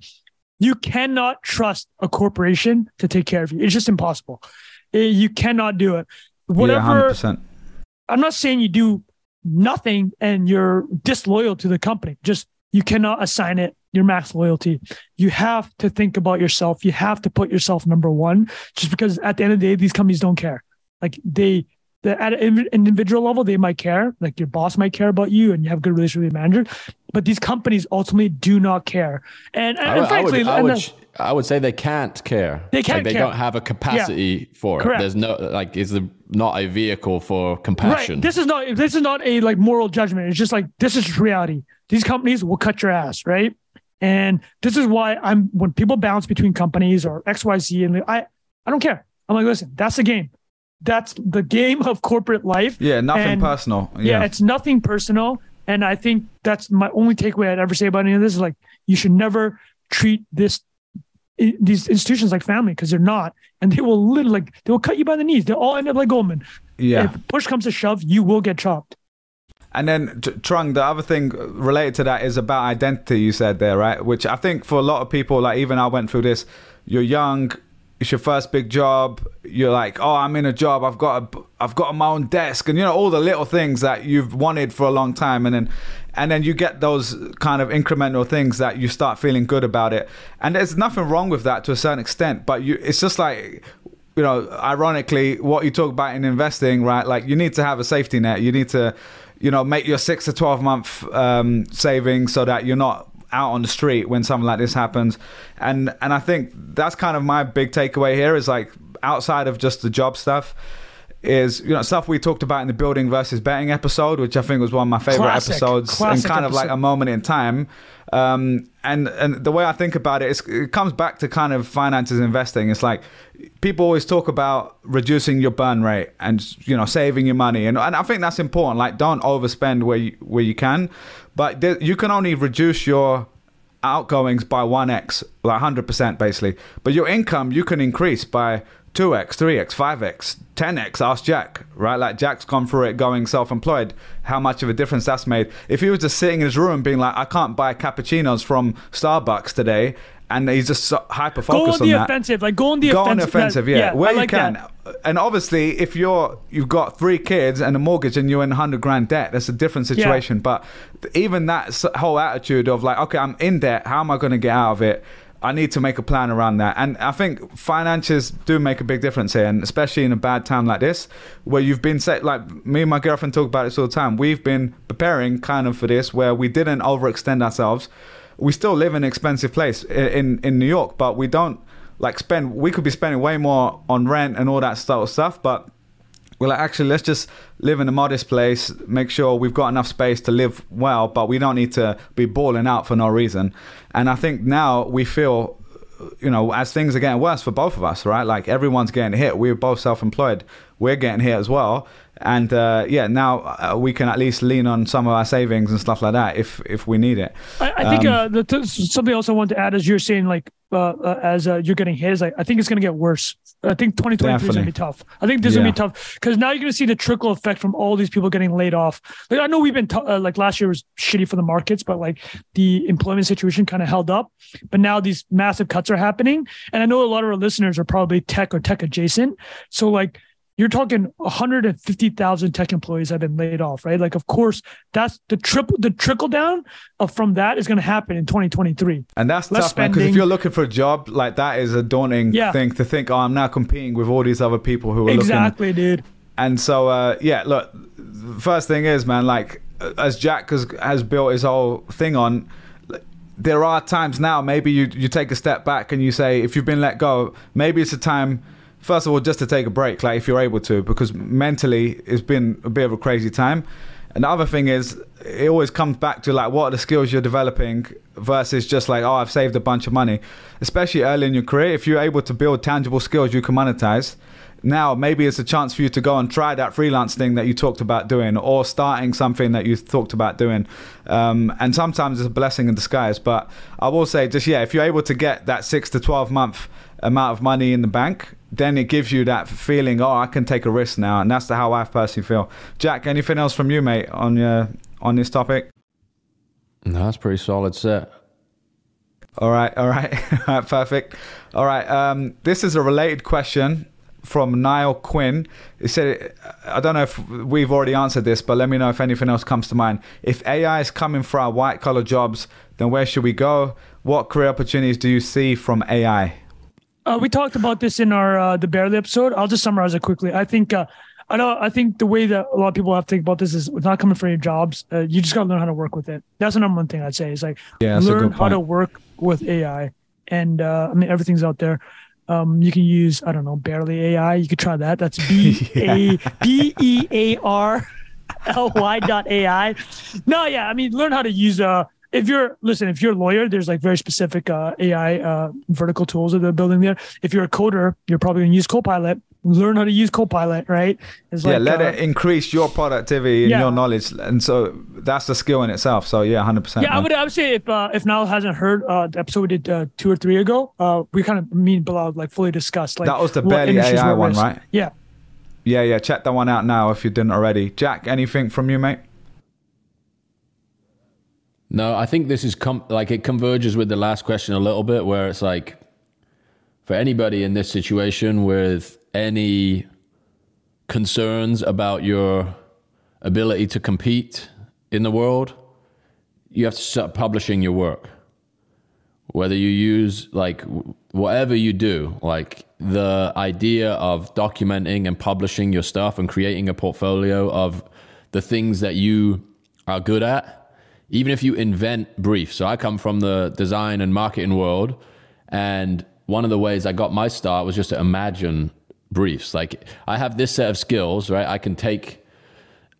you cannot trust a corporation to take care of you. It's just impossible. Eh, You cannot do it. yeah, Whatever hundred percent. I'm not saying you do nothing and you're disloyal to the company. Just you cannot assign it your max loyalty. You have to think about yourself. You have to put yourself number one. Just because at the end of the day, these companies don't care. Like they, the, at an individual level, they might care. Like your boss might care about you, and you have a good relationship with your manager. But these companies ultimately do not care. And, and, I I frankly, would, I and would, I would say they can't care. They can't Like, they care. don't have a capacity for it. Correct. There's no like is the not a vehicle for compassion. Right. This is not this is not a like moral judgment. It's just like this is just reality. These companies will cut your ass, right? And this is why I'm when people bounce between companies or XYZ and I I don't care. I'm like, listen, that's the game. That's the game of corporate life. Yeah, nothing And- personal. Yeah. Yeah, it's nothing personal. And I think that's my only takeaway I'd ever say about any of this is like you should never treat this these institutions like family because they're not, and they will literally like they will cut you by the knees. They'll all end up like Goldman. yeah. If push comes to shove, you will get chopped. And then, Trung, the other thing related to that is about identity, you said there, right? Which I think for a lot of people, like even I went through this, you're young, it's your first big job, you're like, oh, I'm in a job, I've got a, I've got my own desk, and you know, all the little things that you've wanted for a long time. And then, and then you get those kind of incremental things that you start feeling good about it. And there's nothing wrong with that to a certain extent, but you, it's just like, you know, ironically, what you talk about in investing, right? Like you need to have a safety net. You need to, you know, make your six to twelve month um, savings so that you're not out on the street when something like this happens. And and I think that's kind of my big takeaway here is like outside of just the job stuff. Is you know stuff we talked about in the building versus betting episode, which I think was one of my favorite Classic. episodes, Classic and kind of like a moment in time. Um, and and the way I think about it is, it comes back to kind of finances investing. It's like people always talk about reducing your burn rate and you know saving your money, and and I think that's important. Like don't overspend where you where you can, but there, you can only reduce your outgoings by 1x like 100% basically but your income you can increase by 2x 3x 5x 10x ask jack right like jack's gone through it going self-employed how much of a difference that's made if he was just sitting in his room being like i can't buy cappuccinos from starbucks today and he's just so hyper Go on focused on the that offensive, like go on the go offensive. on offensive, that- yeah, where I you like can. that. And obviously, if you're you've got three kids and a mortgage and you're in hundred grand debt, that's a different situation. But even that whole attitude of like, okay, I'm in debt. How am I going to get out of it? I need to make a plan around that. And I think finances do make a big difference here, and especially in a bad time like this, where you've been set. Like me and my girlfriend talk about this all the time. We've been preparing kind of for this, where we didn't overextend ourselves we still live in an expensive place in in New York, but we don't like spend. We could be spending way more on rent and all that sort of stuff, but we're like, actually, let's just live in a modest place, make sure we've got enough space to live well, but we don't need to be balling out for no reason. And I think now we feel, you know, as things are getting worse for both of us, right? Like everyone's getting hit. We're both self-employed. We're getting hit as well. And uh, yeah, now uh, we can at least lean on some of our savings and stuff like that if if we need it. I, I think Um, uh, something else I want to add is you're saying like uh, uh, as uh, you're getting hit is like I think it's going to get worse. I think 2023 is going to be tough. I think this is going to be tough because now you're going to see the trickle effect from all these people getting laid off. Like I know we've been t- uh, like last year was shitty for the markets, but like the employment situation kind of held up. But now these massive cuts are happening, and I know a lot of our listeners are probably tech or tech adjacent. So like you're talking 150,000 tech employees have been laid off, right? Like, of course, that's the triple, the trickle down of from that is going to happen in 2023. And that's Less tough, man. Because if you're looking for a job, like that is a daunting Yeah. thing to think. Oh, I'm now competing with all these other people who are looking. Exactly, dude. And so, uh, yeah, look. the First thing is, man, like as Jack has has built his whole thing on, there are times now maybe you you take a step back and you say if you've been let go, maybe it's a time. First of all, just to take a break, like if you're able to, because mentally it's been a bit of a crazy time. And the other thing is, it always comes back to like what are the skills you're developing versus just like oh I've saved a bunch of money. Especially early in your career, if you're able to build tangible skills you can monetize, now maybe it's a chance for you to go and try that freelance thing that you talked about doing or starting something that you talked about doing um, and sometimes it's a blessing in disguise but i will say just yeah if you're able to get that 6 to 12 month amount of money in the bank then it gives you that feeling oh i can take a risk now and that's the how i personally feel jack anything else from you mate on your on this topic no, that's pretty solid set all right, all right, all right, perfect. All right, um, this is a related question from Niall Quinn. He said, I don't know if we've already answered this, but let me know if anything else comes to mind. If AI is coming for our white collar jobs, then where should we go? What career opportunities do you see from AI? Uh, we talked about this in our uh, the Bearly episode. I'll just summarize it quickly. I think uh, I know. I think the way that a lot of people have to think about this is it's not coming for your jobs. Uh, you just got to learn how to work with it. That's the number one thing I'd say. Is like yeah, learn how to work with AI. And uh, I mean everything's out there. Um, you can use I don't know Bearly AI. You could try that. That's B A B E A R L Y dot AI. No, yeah. I mean, learn how to use uh if you're listen, if you're a lawyer, there's like very specific uh, AI uh, vertical tools that they're building there. If you're a coder, you're probably going to use Copilot. Learn how to use Copilot, right? It's yeah, let uh, it increase your productivity and yeah. your knowledge, and so that's the skill in itself. So yeah, hundred percent. Yeah, man. I would I would say if uh, if Niall hasn't heard uh, the episode we did uh, two or three ago, uh, we kind of me and Bilal like fully discussed like that was the Bearly AI one, right? Yeah. Yeah, yeah. Check that one out now if you didn't already. Jack, anything from you, mate? No, I think this is com- like it converges with the last question a little bit, where it's like for anybody in this situation with any concerns about your ability to compete in the world, you have to start publishing your work. Whether you use like whatever you do, like the idea of documenting and publishing your stuff and creating a portfolio of the things that you are good at even if you invent briefs. So I come from the design and marketing world, and one of the ways I got my start was just to imagine briefs. Like I have this set of skills, right? I can take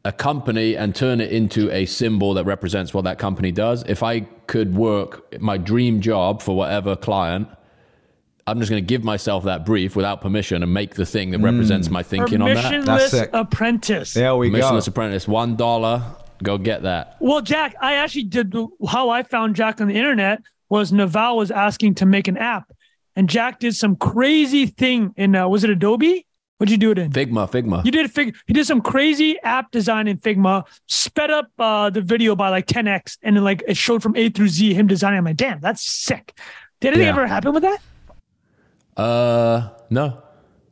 a company and turn it into a symbol that represents what that company does. If I could work my dream job for whatever client, I'm just going to give myself that brief without permission and make the thing that represents mm. my thinking on that. Permissionless apprentice. There we go. Permissionless apprentice. One dollar Go get that. Well, Jack, I actually did how I found Jack on the internet was Naval was asking to make an app, and Jack did some crazy thing in uh, was it Adobe? What'd you do it in? Figma, Figma. You did Fig. He did some crazy app design in Figma, sped up uh, the video by like 10x, and then like it showed from A through Z him designing. I'm like, damn, that's sick. Did anything yeah. ever happen with that? Uh, no.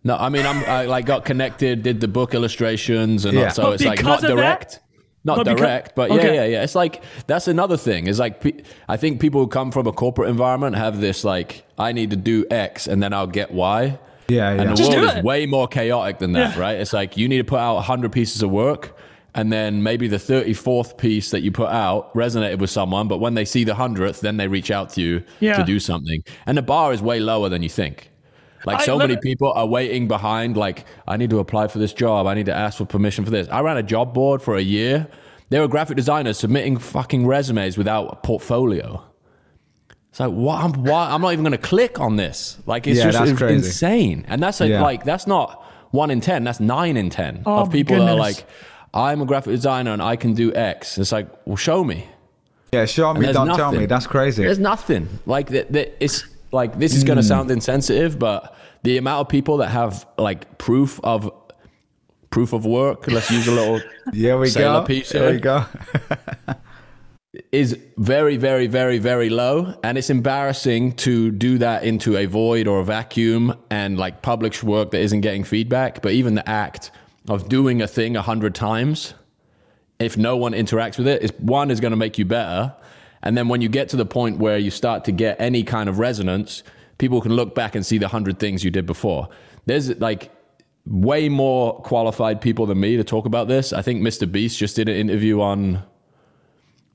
No, I mean, I'm I like got connected, did the book illustrations, and yeah. so it's like not direct. That, not but direct, because, but yeah, okay. yeah, yeah. It's like that's another thing. Is like I think people who come from a corporate environment have this like I need to do X and then I'll get Y. Yeah, yeah. And the Just world is way more chaotic than that, yeah. right? It's like you need to put out 100 pieces of work and then maybe the 34th piece that you put out resonated with someone, but when they see the 100th, then they reach out to you yeah. to do something. And the bar is way lower than you think. Like so many people are waiting behind, like, I need to apply for this job. I need to ask for permission for this. I ran a job board for a year. There were graphic designers submitting fucking resumes without a portfolio. It's like, what? I'm? I'm not even going to click on this. Like, it's yeah, just it's insane. And that's like, yeah. like, that's not one in 10, that's nine in 10 oh, of people that are like, I'm a graphic designer and I can do X. It's like, well, show me. Yeah, show me, don't nothing. tell me. That's crazy. There's nothing. Like, that it's like this is going to mm. sound insensitive, but the amount of people that have like proof of proof of work, let's use a little yeah we go piece here, there we go is very very very very low and it's embarrassing to do that into a void or a vacuum and like publish work that isn't getting feedback but even the act of doing a thing a hundred times if no one interacts with it is one is going to make you better and then when you get to the point where you start to get any kind of resonance, people can look back and see the hundred things you did before. There's like way more qualified people than me to talk about this. I think Mr. Beast just did an interview on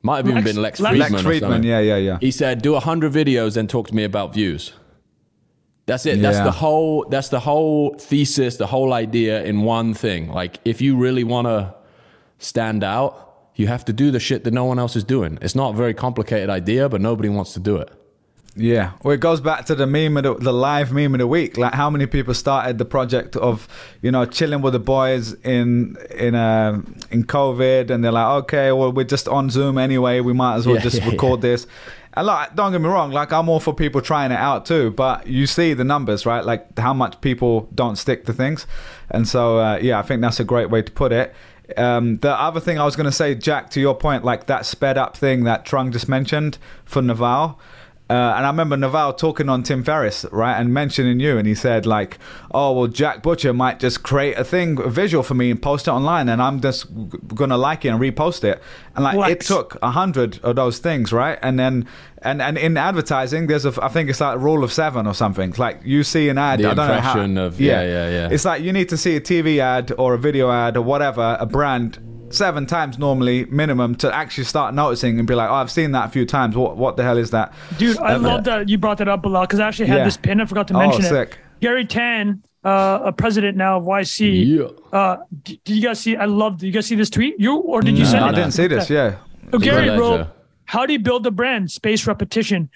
Might have even Lex- been Lex Lex- Fridman. Lex Fridman, yeah, yeah, yeah. He said, "Do hundred videos, and talk to me about views." That's it. That's Yeah. the whole. That's the whole thesis. The whole idea in one thing. Like, if you really want to stand out, you have to do the shit that no one else is doing. It's not a very complicated idea, but nobody wants to do it. Yeah, well, it goes back to the meme of the, the live meme of the week. Like, how many people started the project of, you know, chilling with the boys in in uh, in COVID, and they're like, okay, well, we're just on Zoom anyway. We might as well Yeah, just yeah, record this. And like, don't get me wrong, like I'm all for people trying it out too, but you see the numbers, right? Like how much people don't stick to things, and so uh, yeah, I think that's a great way to put it. Um, the other thing I was going to say, Jack, to your point, like that sped up thing that Trung just mentioned for Naval. Uh, and I remember Naval talking on Tim Ferriss, right, and mentioning you, and he said like, "Oh well, Jack Butcher might just create a thing, a visual for me, and post it online, and I'm just gonna like it and repost it." And like, it took a hundred of those things, right? And then, and and in advertising, there's a, I think it's like a rule of seven or something. Like you see an ad, The I don't know how. impression of- yeah, yeah, yeah. It's like you need to see a TV ad or a video ad or whatever, a brand seven times normally minimum to actually start noticing and be like, oh, I've seen that a few times. What what the hell is that? Dude, I Um, love that you brought that up a lot because I actually had Yeah. this pin. I forgot to Oh, mention sick. it. Garry Tan, uh, a president now of YC. Yeah. Uh, d- did you guys see? I love. Did you guys see this tweet? You or did you send it? I it? didn't see this. Yeah. So Garry Ledger. wrote, "How do you build a brand? Space repetition.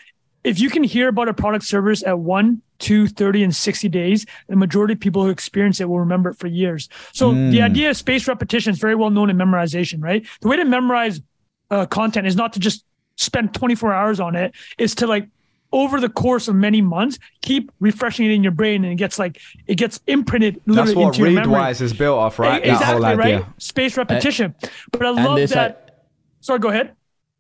If you can hear about a product service at one, two, 30, and 60 days, the majority of people who experience it will remember it for years. So Hmm. the idea of space repetition is very well known in memorization, right? The way to memorize uh, content is not to just spend 24 hours on it, is to like over the course of many months, keep refreshing it in your brain and it gets like it gets imprinted literally That's what into your memory. Readwise is built off, right? That whole Exactly, idea. right? Space repetition. but I love that. like- Sorry, go ahead.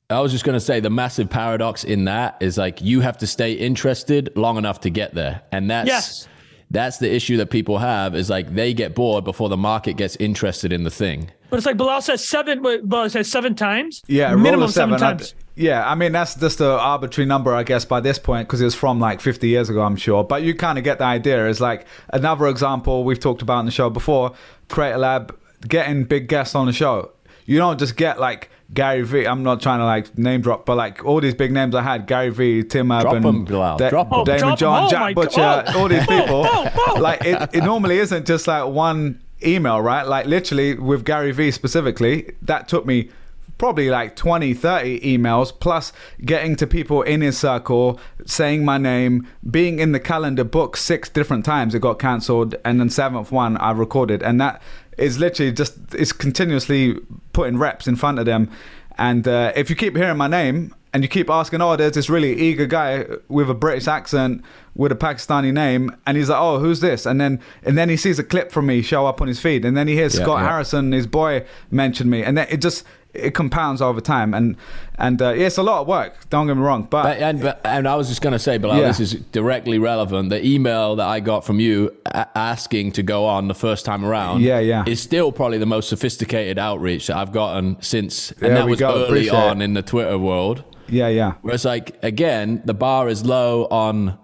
I was just going to say the massive paradox in that is like you have to stay interested long enough to get there. And that's Yes. that's the issue that people have is like they get bored before the market gets interested in the thing. But it's like Bilal says seven. wait, Bilal says seven times. Yeah, minimum of seven. seven I'd- times. yeah, I mean that's just an arbitrary number, I guess, by this point because it was from like 50 years ago, I'm sure. But you kind of get the idea. Is like another example we've talked about in the show before. Creator Lab getting big guests on the show. You don't just get like Gary V. I'm not trying to like name drop, but like all these big names I had: Gary V, Tim Urban, 'em, Bilal. Da- Daymond Drop 'em. John, Oh Jack Butcher, God. all these people. oh. Like it, it normally isn't just like one email, right? Like literally with Gary V specifically, that took me probably like 20 30 emails plus getting to people in his circle saying my name being in the calendar book six different times it got cancelled and then seventh one i recorded and that is literally just it's continuously putting reps in front of them and uh, if you keep hearing my name and you keep asking, oh, there's this really eager guy with a British accent with a Pakistani name, and he's like, oh, who's this? And then and then he sees a clip from me show up on his feed, and then he hears Yeah, Scott yeah. Harrison, his boy, mention me, and then it just it compounds over time, and and uh, yeah, it's a lot of work. Don't get me wrong, but, But, and, but, and I was just going to say, Bilal, Yeah. this is directly relevant. The email that I got from you asking to go on the first time around Yeah, yeah. is still probably the most sophisticated outreach that I've gotten since, and that was go. early Appreciate on it. in the Twitter world. yeah, yeah, Where it's like, again, the bar is low on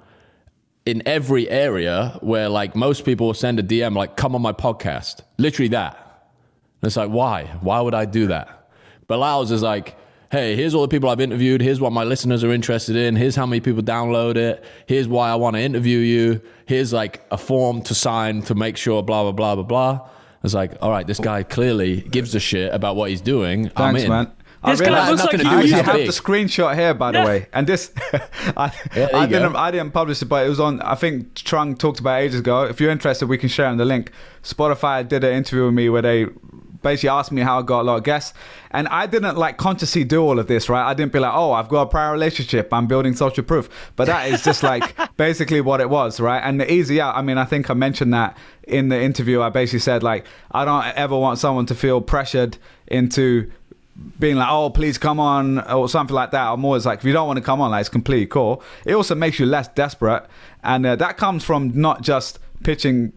in every area where like most people will send a DM like, come on my podcast. Literally that. And it's like, why? Why would I do that? Bilal's is like, hey, here's all the people I've interviewed. Here's what my listeners are interested in. Here's how many people download it. Here's why I want to interview you. Here's like a form to sign to make sure blah, blah, blah, blah, blah. It's like, all right, this guy clearly gives a shit about what he's doing. I'm thanks, in. man. I This guy realized- looks like to he do I have big. the screenshot here, by the Yeah. way, and this I, Yeah, I didn't I didn't publish it, but it was on. I think Trung talked about it ages ago. If you're interested, we can share on the link. Spotify did an interview with me where they basically asked me how I got a lot of guests, and I didn't like consciously do all of this, right? I didn't be like, oh, I've got a prior relationship, I'm building social proof, but that is just like basically what it was, right? And the easy out. I mean, I think I mentioned that in the interview. I basically said like, I don't ever want someone to feel pressured into being like, oh, please come on, or something like that. I'm always like, if you don't want to come on, like, it's completely cool. It also makes you less desperate. And uh, that comes from not just pitching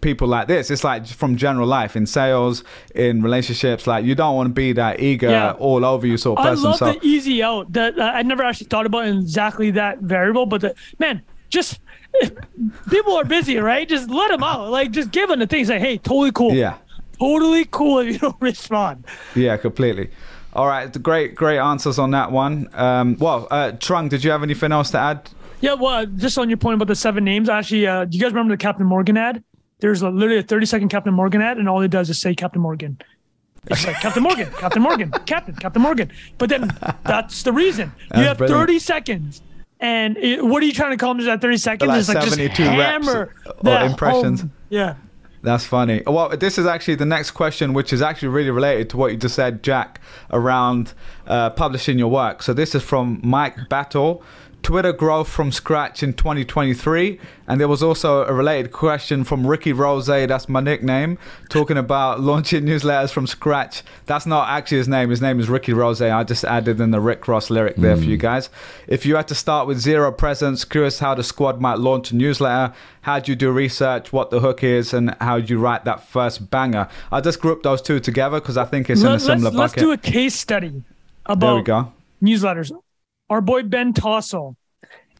people like this, it's like from general life, in sales, in relationships. Like, you don't want to be that eager, Yeah. all over you sort of I person. love so, the easy out that uh, I never actually thought about exactly that variable, but the, man, just people are busy, right? Just let them out. Like, just give them the things. Like, hey, totally cool. yeah. Totally cool if you don't respond. Yeah, completely. All right, great, great answers on that one. Um, well, uh, Trung, did you have anything else to add? Yeah, well, just on your point about the seven names, actually, uh, do you guys remember the Captain Morgan ad? There's a, literally a 30 second Captain Morgan ad, and all it does is say Captain Morgan. It's like Captain Morgan, Captain Morgan, Captain, Captain Morgan. But then that's the reason. You have brilliant. 30 seconds. And it, what are you trying to accomplish That 30 seconds? Like It's like just 72 reps hammer or impressions. home. Yeah. That's funny. Well, this is actually the next question, which is actually really related to what you just said, Jack, around uh, publishing your work. So this is from Mike Battle. Twitter growth from scratch in 2023. And there was also a related question from Ricky Rose, that's my nickname, talking about launching newsletters from scratch. That's not actually his name. His name is Ricky Rose. I just added in the Rick Ross lyric there for you hmm. guys. If you had to start with zero presence, curious how the squad might launch a newsletter, how do you do research, what the hook is, and how do you write that first banger? I just grouped those two together because I think it's in a Let, similar us let's do a case study about there we about go. newsletters. Our boy Ben Tossell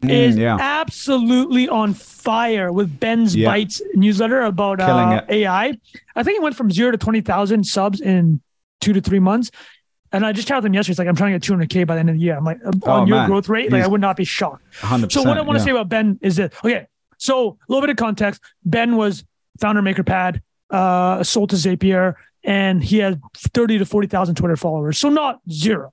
Mm, is yeah. absolutely on fire with Ben's Yeah. Bites newsletter about uh. AI. I think it went from zero to 20,000 subs in two to three months. And I just chatted with him yesterday. It's like, I'm trying to get 200K by the end of the year. I'm like, uh, Oh, on your man. growth rate, like, I would not be shocked. 100%. So what I want to yeah. say about Ben is that okay. So a little bit of context. Ben was founder MakerPad, uh, sold to Zapier, and he had thirty to forty thousand Twitter followers. So not zero.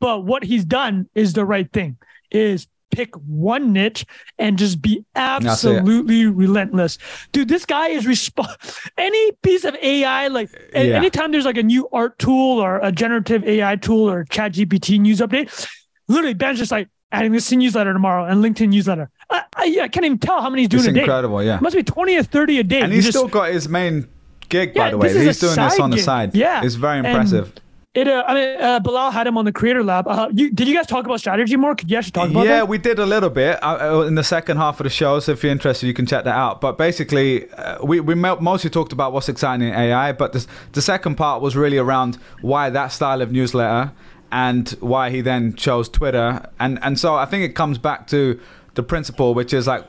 But what he's done is the right thing. Is pick one niche and just be absolutely relentless. Dude, this guy is resp- any piece of AI, like Yeah. anytime there's like a new art tool or a generative AI tool or chat GPT news update, literally Ben's just like adding this to newsletter tomorrow and LinkedIn newsletter. I, I, I can't even tell how many he's doing It's a day. incredible, yeah. Must be 20 or 30 a day. And he's just- still got his main gig, by the way. this is a He's doing this on the gig. side. Yeah. It's very And- impressive. It, uh, I mean, uh, Bilal had him on the Creator Lab. Uh, you, did you guys talk about strategy more? Could you actually talk about yeah, that? we did a little bit uh, uh, in the second half of the show. So if you're interested, you can check that out. But basically, uh, we we mo- mostly talked about what's exciting in AI. But the, the second part was really around why that style of newsletter and why he then chose Twitter. And and so I think it comes back to the principle, which is like.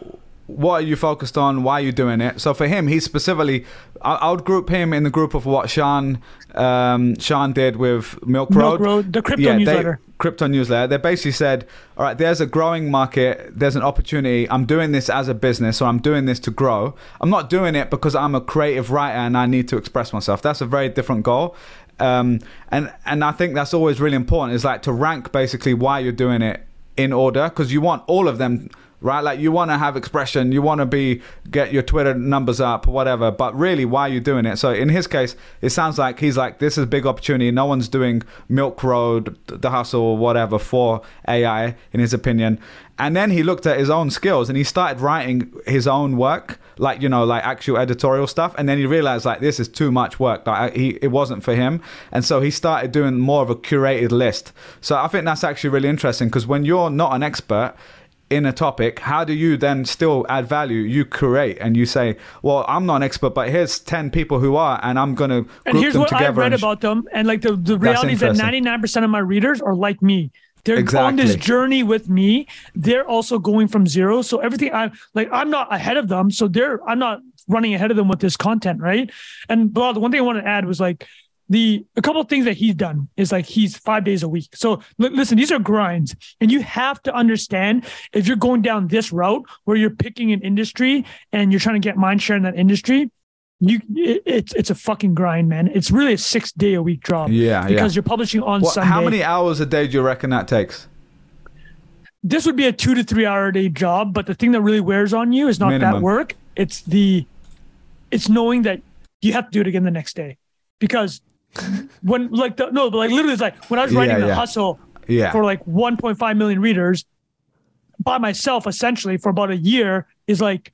What are you focused on? Why are you doing it? So for him, he specifically, I, I would group him in the group of what Shaan, um, Shaan did with Milk Road. Milk Road, the crypto Yeah, they- newsletter. crypto newsletter, they basically said, all right, there's a growing market, there's an opportunity. I'm doing this as a business, or I'm doing this to grow. I'm not doing it because I'm a creative writer and I need to express myself. That's a very different goal. Um, and and I think that's always really important. Is like to rank basically why you're doing it in order because you want all of them right? Like you want to have expression you want to be get your twitter numbers up whatever but really why are you doing it? So in his case it sounds like he's like this is a big opportunity. No one's doing milk road the hustle or whatever for ai in his opinion. And then he looked at his own skills and he started writing his own work like you know like actual editorial stuff. And then he realized like this is too much work. Like he it wasn't for him. And so he started doing more of a curated list. So i think that's actually really interesting because when you're not an expert in a topic, how do you then still add value? You create and you say, "Well, I'm not an expert, but here's ten people who are, and I'm going to group And here's them what I together." read and sh- about them. And like the, the reality is that 99% of my readers are like me. They're on this journey with me. They're also going from zero. So everything I'm like, I'm not ahead of them. So they're, I'm not running ahead of them with this content. Right. And Bilal, the one thing I want to add was like, the a couple of things that he's done is like he's five days a week. So li- listen, these are grinds, and you have to understand if you're going down this route where you're picking an industry and you're trying to get mind share in that industry, you it, it's it's a fucking grind, man. It's really a six day a week job. Yeah, because yeah. you're publishing on What- Sunday. how many hours a day do you reckon that takes? This would be a two to three hour a day job, but the thing that really wears on you is not that work. It's the it's knowing that you have to do it again the next day because when like the, no, but like literally, it's like when I was writing Yeah, the yeah. hustle Yeah, for like 1.5 million readers by myself essentially for about a year is like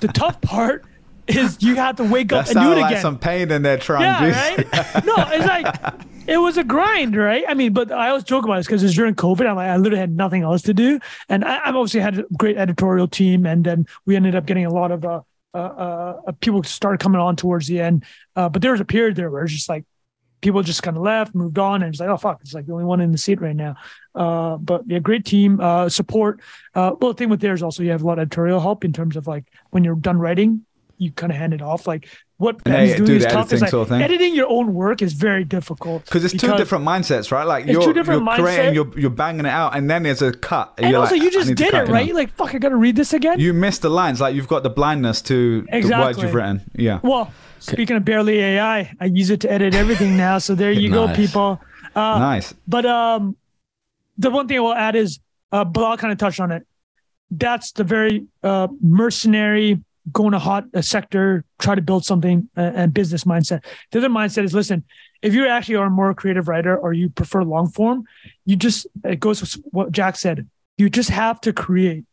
the tough part is you have to wake up and do it like again. some pain in that trying. yeah, right. No, it's like it was a grind, right? I mean, but I always joke about this because it's during COVID. I'm like, I literally had nothing else to do, and I, I've obviously had a great editorial team, and then we ended up getting a lot of uh, uh, uh, people started coming on towards the end. Uh, but there was a period there where it's just like people just kind of left, moved on, and it's like, oh fuck, it's like the only one in the seat right now. Uh, but yeah, great team uh, support. Uh, well, the thing with theirs also you have a lot of editorial help in terms of like when you're done writing, you kind of hand it off. Like what And Ben's doing do is tough. Is editing like sort of thing. editing your own work is very difficult Because it's two different mindsets, right? Like you're, you're creating, you're, you're banging it out, and then there's a cut. And you're also, like, you just did it right. Like, fuck, I gotta read this again. You missed the lines. Like you've got the blindness to the words you've written. Yeah. well, speaking of Bearly AI, I use it to edit everything now. So there you go, people. Uh, nice. But um, the one thing I will add is, uh, Bilal kind of touched on it. That's the very uh, mercenary, go in a hot uh, sector, try to build something, uh, and business mindset. The other mindset is, listen, if you actually are a more creative writer or you prefer long form, you just it goes with what Jack said. You just have to create.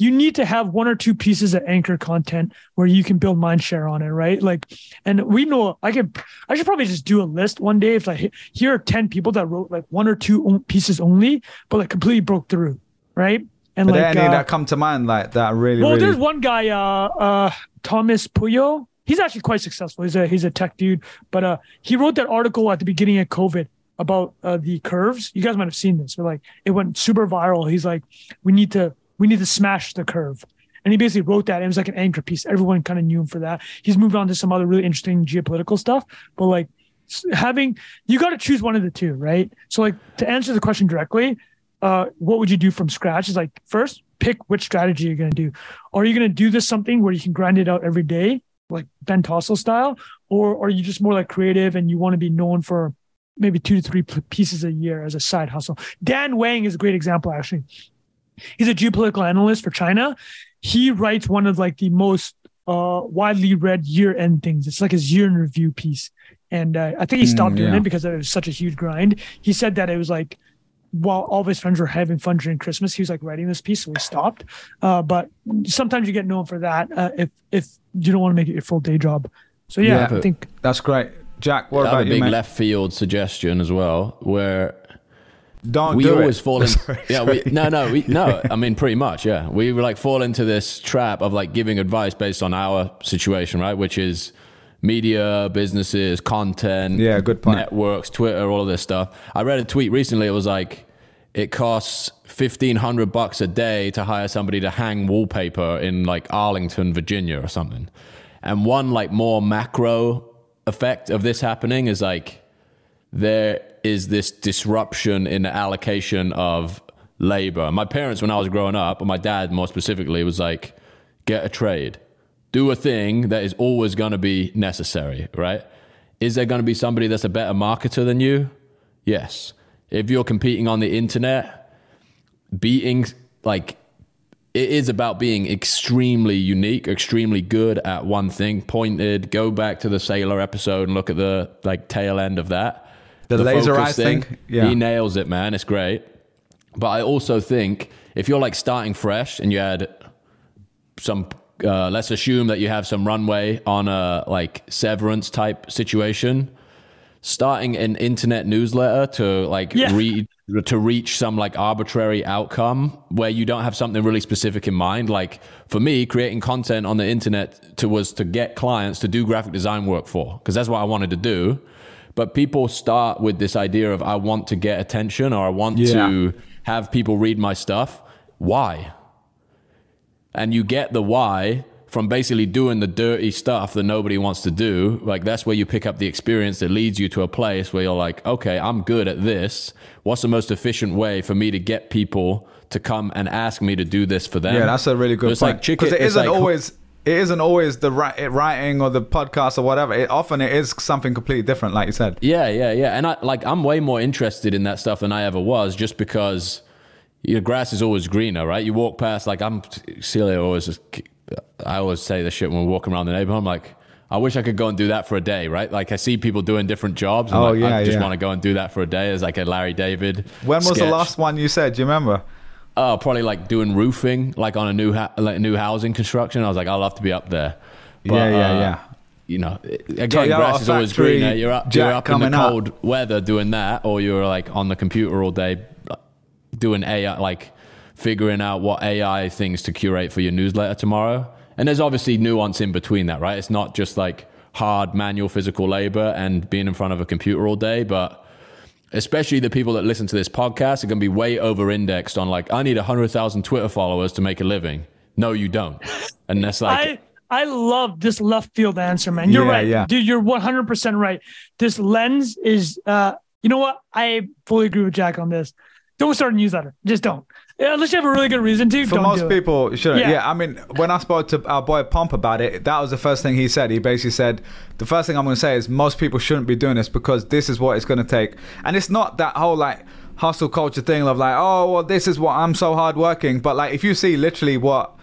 You need to have one or two pieces of anchor content where you can build mind share on it, right? Like, and we know I could, I should probably just do a list one day. If like here are ten people that wrote like one or two pieces only, but like completely broke through, right? And like, any uh, that come to mind like that really, well, really? there's one guy, uh, uh, Thomas Pueyo. He's actually quite successful. He's a he's a tech dude, but uh, he wrote that article at the beginning of COVID about uh, the curves. You guys might have seen this. But like, it went super viral. He's like, we need to we need to smash the curve, and he basically wrote that. It was like an anchor piece. Everyone kind of knew him for that. He's moved on to some other really interesting geopolitical stuff, but like having you got to choose one of the two, right? So like to answer the question directly, uh, what would you do from scratch? Is like first pick which strategy you're going to do. Are you going to do this something where you can grind it out every day, like Ben Tossell style, or are you just more like creative and you want to be known for maybe two to three pieces a year as a side hustle? Dan Wang is a great example, actually. He's a geopolitical analyst for China. He writes one of like the most uh, widely read year-end things. It's like his year in review piece, and uh, I think he Mm, stopped doing it because it was such a huge grind. He said that it was like while all of his friends were having fun during Christmas, he was like writing this piece, so he stopped. Uh, but sometimes you get known for that uh, if if you don't want to make it your full day job. So yeah, Yeah. I think That's great. Jack, what I have a about you, left field suggestion as well, where Don't we do always it. fall in. Sorry, yeah, we, no, no, we, no. I mean, pretty much, yeah. We like fall into this trap of like giving advice based on our situation, right? Which is media, businesses, content, Yeah, good point. networks, Twitter, all of this stuff. I read a tweet recently. It was like it costs fifteen hundred bucks a day to hire somebody to hang wallpaper in like Arlington, Virginia, or something. And one like more macro effect of this happening is like there is this disruption in the allocation of labor. My parents, when I was growing up, or my dad more specifically, was like, get a trade, do a thing that is always going to be necessary, right? Is there going to be somebody that's a better marketer than you? Yes. If you're competing on the internet, beating like it is about being extremely unique, extremely good at one thing, pointed. Go back to the Saylor episode and look at the like tail end of that. The laser focus eye thing? Yeah. He nails it, man. It's great. But I also think if you're like starting fresh and you had some, uh, let's assume that you have some runway on a like severance type situation, starting an internet newsletter to like Yeah. read to reach some like arbitrary outcome where you don't have something really specific in mind like for me creating content on the internet to was to get clients to do graphic design work for because that's what I wanted to do but people start with this idea of I want to get attention or I want Yeah. to have people read my stuff why and you get the why from basically doing the dirty stuff that nobody wants to do. Like that's where you pick up the experience that leads you to a place where you're like, okay, I'm good at this. What's the most efficient way for me to get people to come and ask me to do this for them? Yeah, that's a really good It's point. like chicken. Because it's isn't like- always it isn't always the eh, writing or the podcast or whatever. It, often it is something completely different, like you said. Yeah, yeah, yeah. And I like I'm way more interested in that stuff than I ever was, just because your grass is always greener, right? You walk past like I'm Celia always just, I always say this shit when we're walking around the neighborhood. I'm like, I wish I could go and do that for a day, right? Like I see people doing different jobs. And Oh, like, yeah, I just yeah. want to go and do that for a day as like a Larry David. When was the last one you said? Do you remember? Oh, probably like doing roofing, like on a new ha- like new housing construction. I was like, I'd love to be up there. But, Yeah, yeah, uh, yeah. You know, again, grass is always greener. You're up, you're up in the coming up. cold weather doing that, or you're like on the computer all day doing AI, like figuring out what AI things to curate for your newsletter tomorrow. And there's obviously nuance in between that, right? It's not just like hard manual physical labor and being in front of a computer all day, but especially the people that listen to this podcast are going to be way over indexed on like, I need 100,000 Twitter followers to make a living. No, you don't. And that's like, I I love this left field answer, man. You're Yeah, right, yeah. dude. You're 100 percent right. This lens is, uh, you know what? I fully agree with Jack on this. Don't start a newsletter. Just don't. Yeah, Unless you have a really good reason to. For most people, sure. Yeah. Yeah. I mean, when I spoke to our boy Pomp about it, that was the first thing he said. He basically said, the first thing I'm going to say is most people shouldn't be doing this because this is what it's going to take. And it's not that whole like hustle culture thing of like, oh, well, this is what I'm so hard working. But like, if you see literally what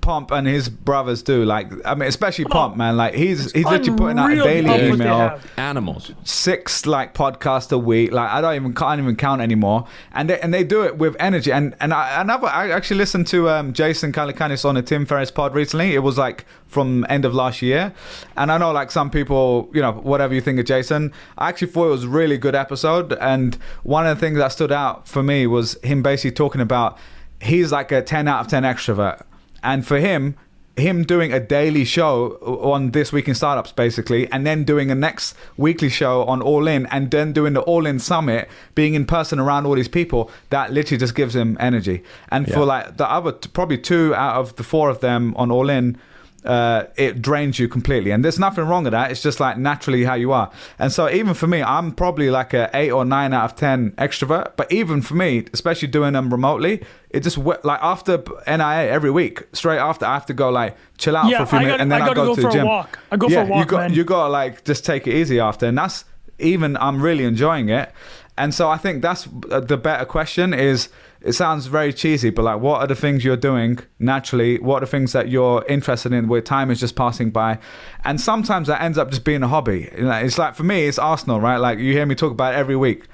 Pomp and his brothers do, like, I mean, especially Pomp, man, like he's he's literally putting out a daily the output they email. Animals. six like podcasts a week. Like I don't even can't even count anymore. And they and they do it with energy. And and I another I actually listened to um, Jason Calacanis on a Tim Ferriss pod recently. It was like from end of last year. And I know like some people, you know, whatever you think of Jason, I actually thought it was a really good episode. And one of the things that stood out for me was him basically talking about he's like a ten out of ten extrovert. And for him, him doing a daily show on this week in startups basically and then doing a next weekly show on all in and then doing the all in summit being in person around all these people that literally just gives him energy. And for like the other probably two out of the four of them on all in uh, it drains you completely. And there's nothing wrong with that. It's just like naturally how you are. And so even for me i'm probably like a 8 or 9 out of 10 extrovert. But even for me especially doing them remotely it just like after nia every week straight after i have to go like chill out Yeah, for a few I minutes and then I i, go, go to for the a gym. walk. I go for a yeah, walk, you got man. you gotta like just take it easy after. And that's even i'm really enjoying it and so i think that's uh, the better question is it sounds very cheesy but like what are the things you're doing naturally? What are the things that you're interested in where time is just passing by? And sometimes that ends up just being a hobby. It's like for me it's arsenal right? Like you hear me talk about it every week.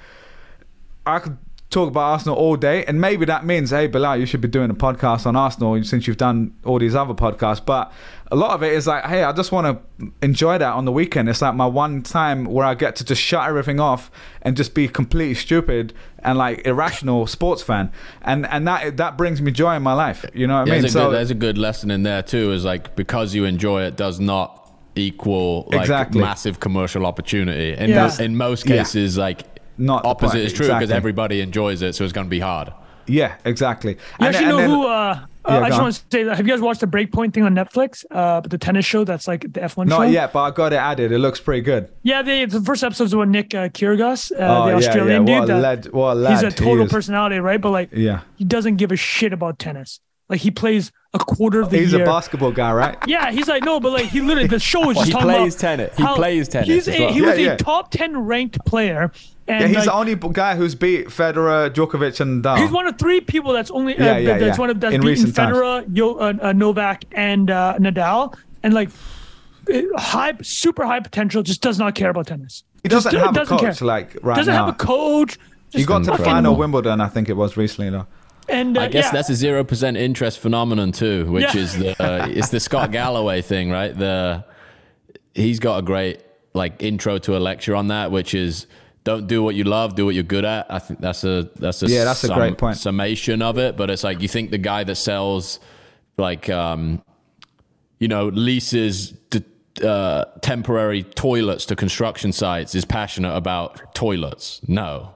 I could talk about Arsenal all day, and maybe that means, hey, Bilal, you should be doing a podcast on Arsenal since you've done all these other podcasts. But a lot of it is like, hey, I just want to enjoy that on the weekend. It's like my one time where I get to just shut everything off and just be completely stupid and like irrational sports fan, and and that that brings me joy in my life. You know what I mean? There's, a So good, there's a good lesson in there too. Is like because you enjoy it does not equal like Exactly. massive commercial opportunity. In, Yeah. mo- in most Yeah. cases, like Not the opposite point, is true because exactly. everybody enjoys it, so it's going to be hard. yeah, exactly. You And actually then- know then- who? Uh, Yeah, uh, I just on. want to say that. Have you guys watched the Breakpoint thing on Netflix? Uh, the tennis show that's like the F1 show. Not yet, but I got it added. It looks pretty good. Yeah, the, the first episode's with Nick uh, Kyrgios, uh, Oh, the Australian yeah. dude. What a that- lad- what a lad he's a total is. personality, right? But like, Yeah. he doesn't give a shit about tennis. Like he plays a quarter of the He's year. He's a basketball guy, right? Yeah, he's like no, but like he literally the show is Well, just he talking plays about tennis. He plays tennis He's as a, well. he Yeah, was yeah. a top ten ranked player, and Yeah, he's like, the only guy who's beat Federer, Djokovic, and Nadal. He's one of three people that's only uh, Yeah, yeah, that's yeah. one of that's In beaten. Federer, Yo, uh, uh, Novak, and uh, Nadal, and like high, super high potential. Just does not care about tennis. he doesn't Just, have doesn't coach care. like right doesn't now. have a coach. he Just got to the fucking- final Wimbledon, I think it was recently, though. And uh, I guess yeah. that's a zero percent interest phenomenon too, which Yeah. is the uh, it's the Scott Galloway thing, right? The he's got a great like intro to a lecture on that, which is don't do what you love, do what you're good at. I think that's a that's a Yeah, that's a great point. summation of it. But it's like you think the guy that sells like um you know leases d uh, temporary toilets to construction sites is passionate about toilets. No.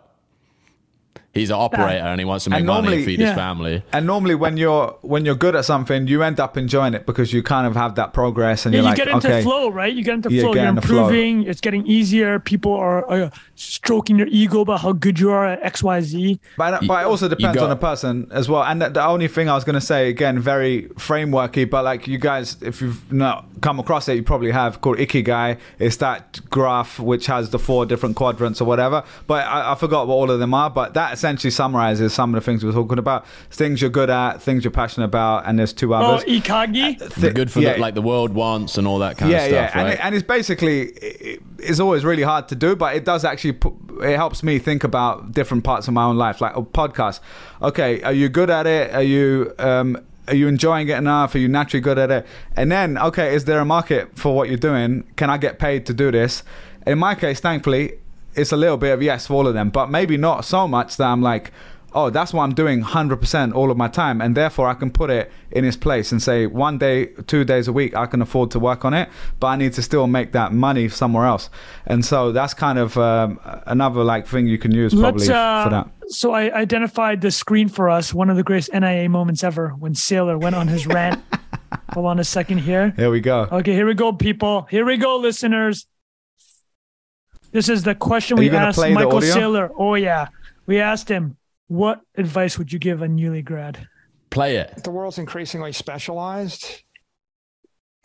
He's an operator and he wants to make And money normally- and feed Yeah. his family. And normally, when you're when you're good at something, you end up enjoying it because you kind of have that progress, and Yeah, you're you like, get into okay, flow, right? You get into Yeah, flow. get You're in the flow. improving. It's getting easier. People are uh, stroking your ego about how good you are at X, Y, Z. But, but it also depends got- on the person as well. And the, the only thing I was going to say, again, very frameworky, but like you guys, if you've not come across it, you probably have, called Ikigai. It's that graph which has the four different quadrants or whatever. But I, I forgot what all of them are. But that essentially summarizes some of the things we we're talking about. Things you're good at, things you're passionate about, and there's two Oh, others. Oh, Ikagi. The good for yeah. the, like the world wants and all that kind yeah, of stuff, yeah, and, right? it, and it's basically it, it's always really hard to do, but it does actually put, it helps me think about different parts of my own life, like a podcast. Okay, are you good at it? Are you um, are you enjoying it enough? Are you naturally good at it? And then, okay, is there a market for what you're doing? Can I get paid to do this? In my case, thankfully, it's a little bit of yes for all of them, but maybe not so much that I'm like, oh, that's what I'm doing 100% all of my time. And therefore, I can put it in its place and say, one day, two days a week, I can afford to work on it, but I need to still make that money somewhere else. And so that's kind of um, another like thing you can use probably uh, for that. So I identified the screen for us. One of the greatest NIA moments ever when Saylor went on his rant. Hold on a second here. Here we go. Okay, here we go, people. Here we go, listeners. This is the question Are we asked Michael audio? Saylor. Oh yeah, we asked him, "What advice would you give a newly grad?" Play it. the world's increasingly specialized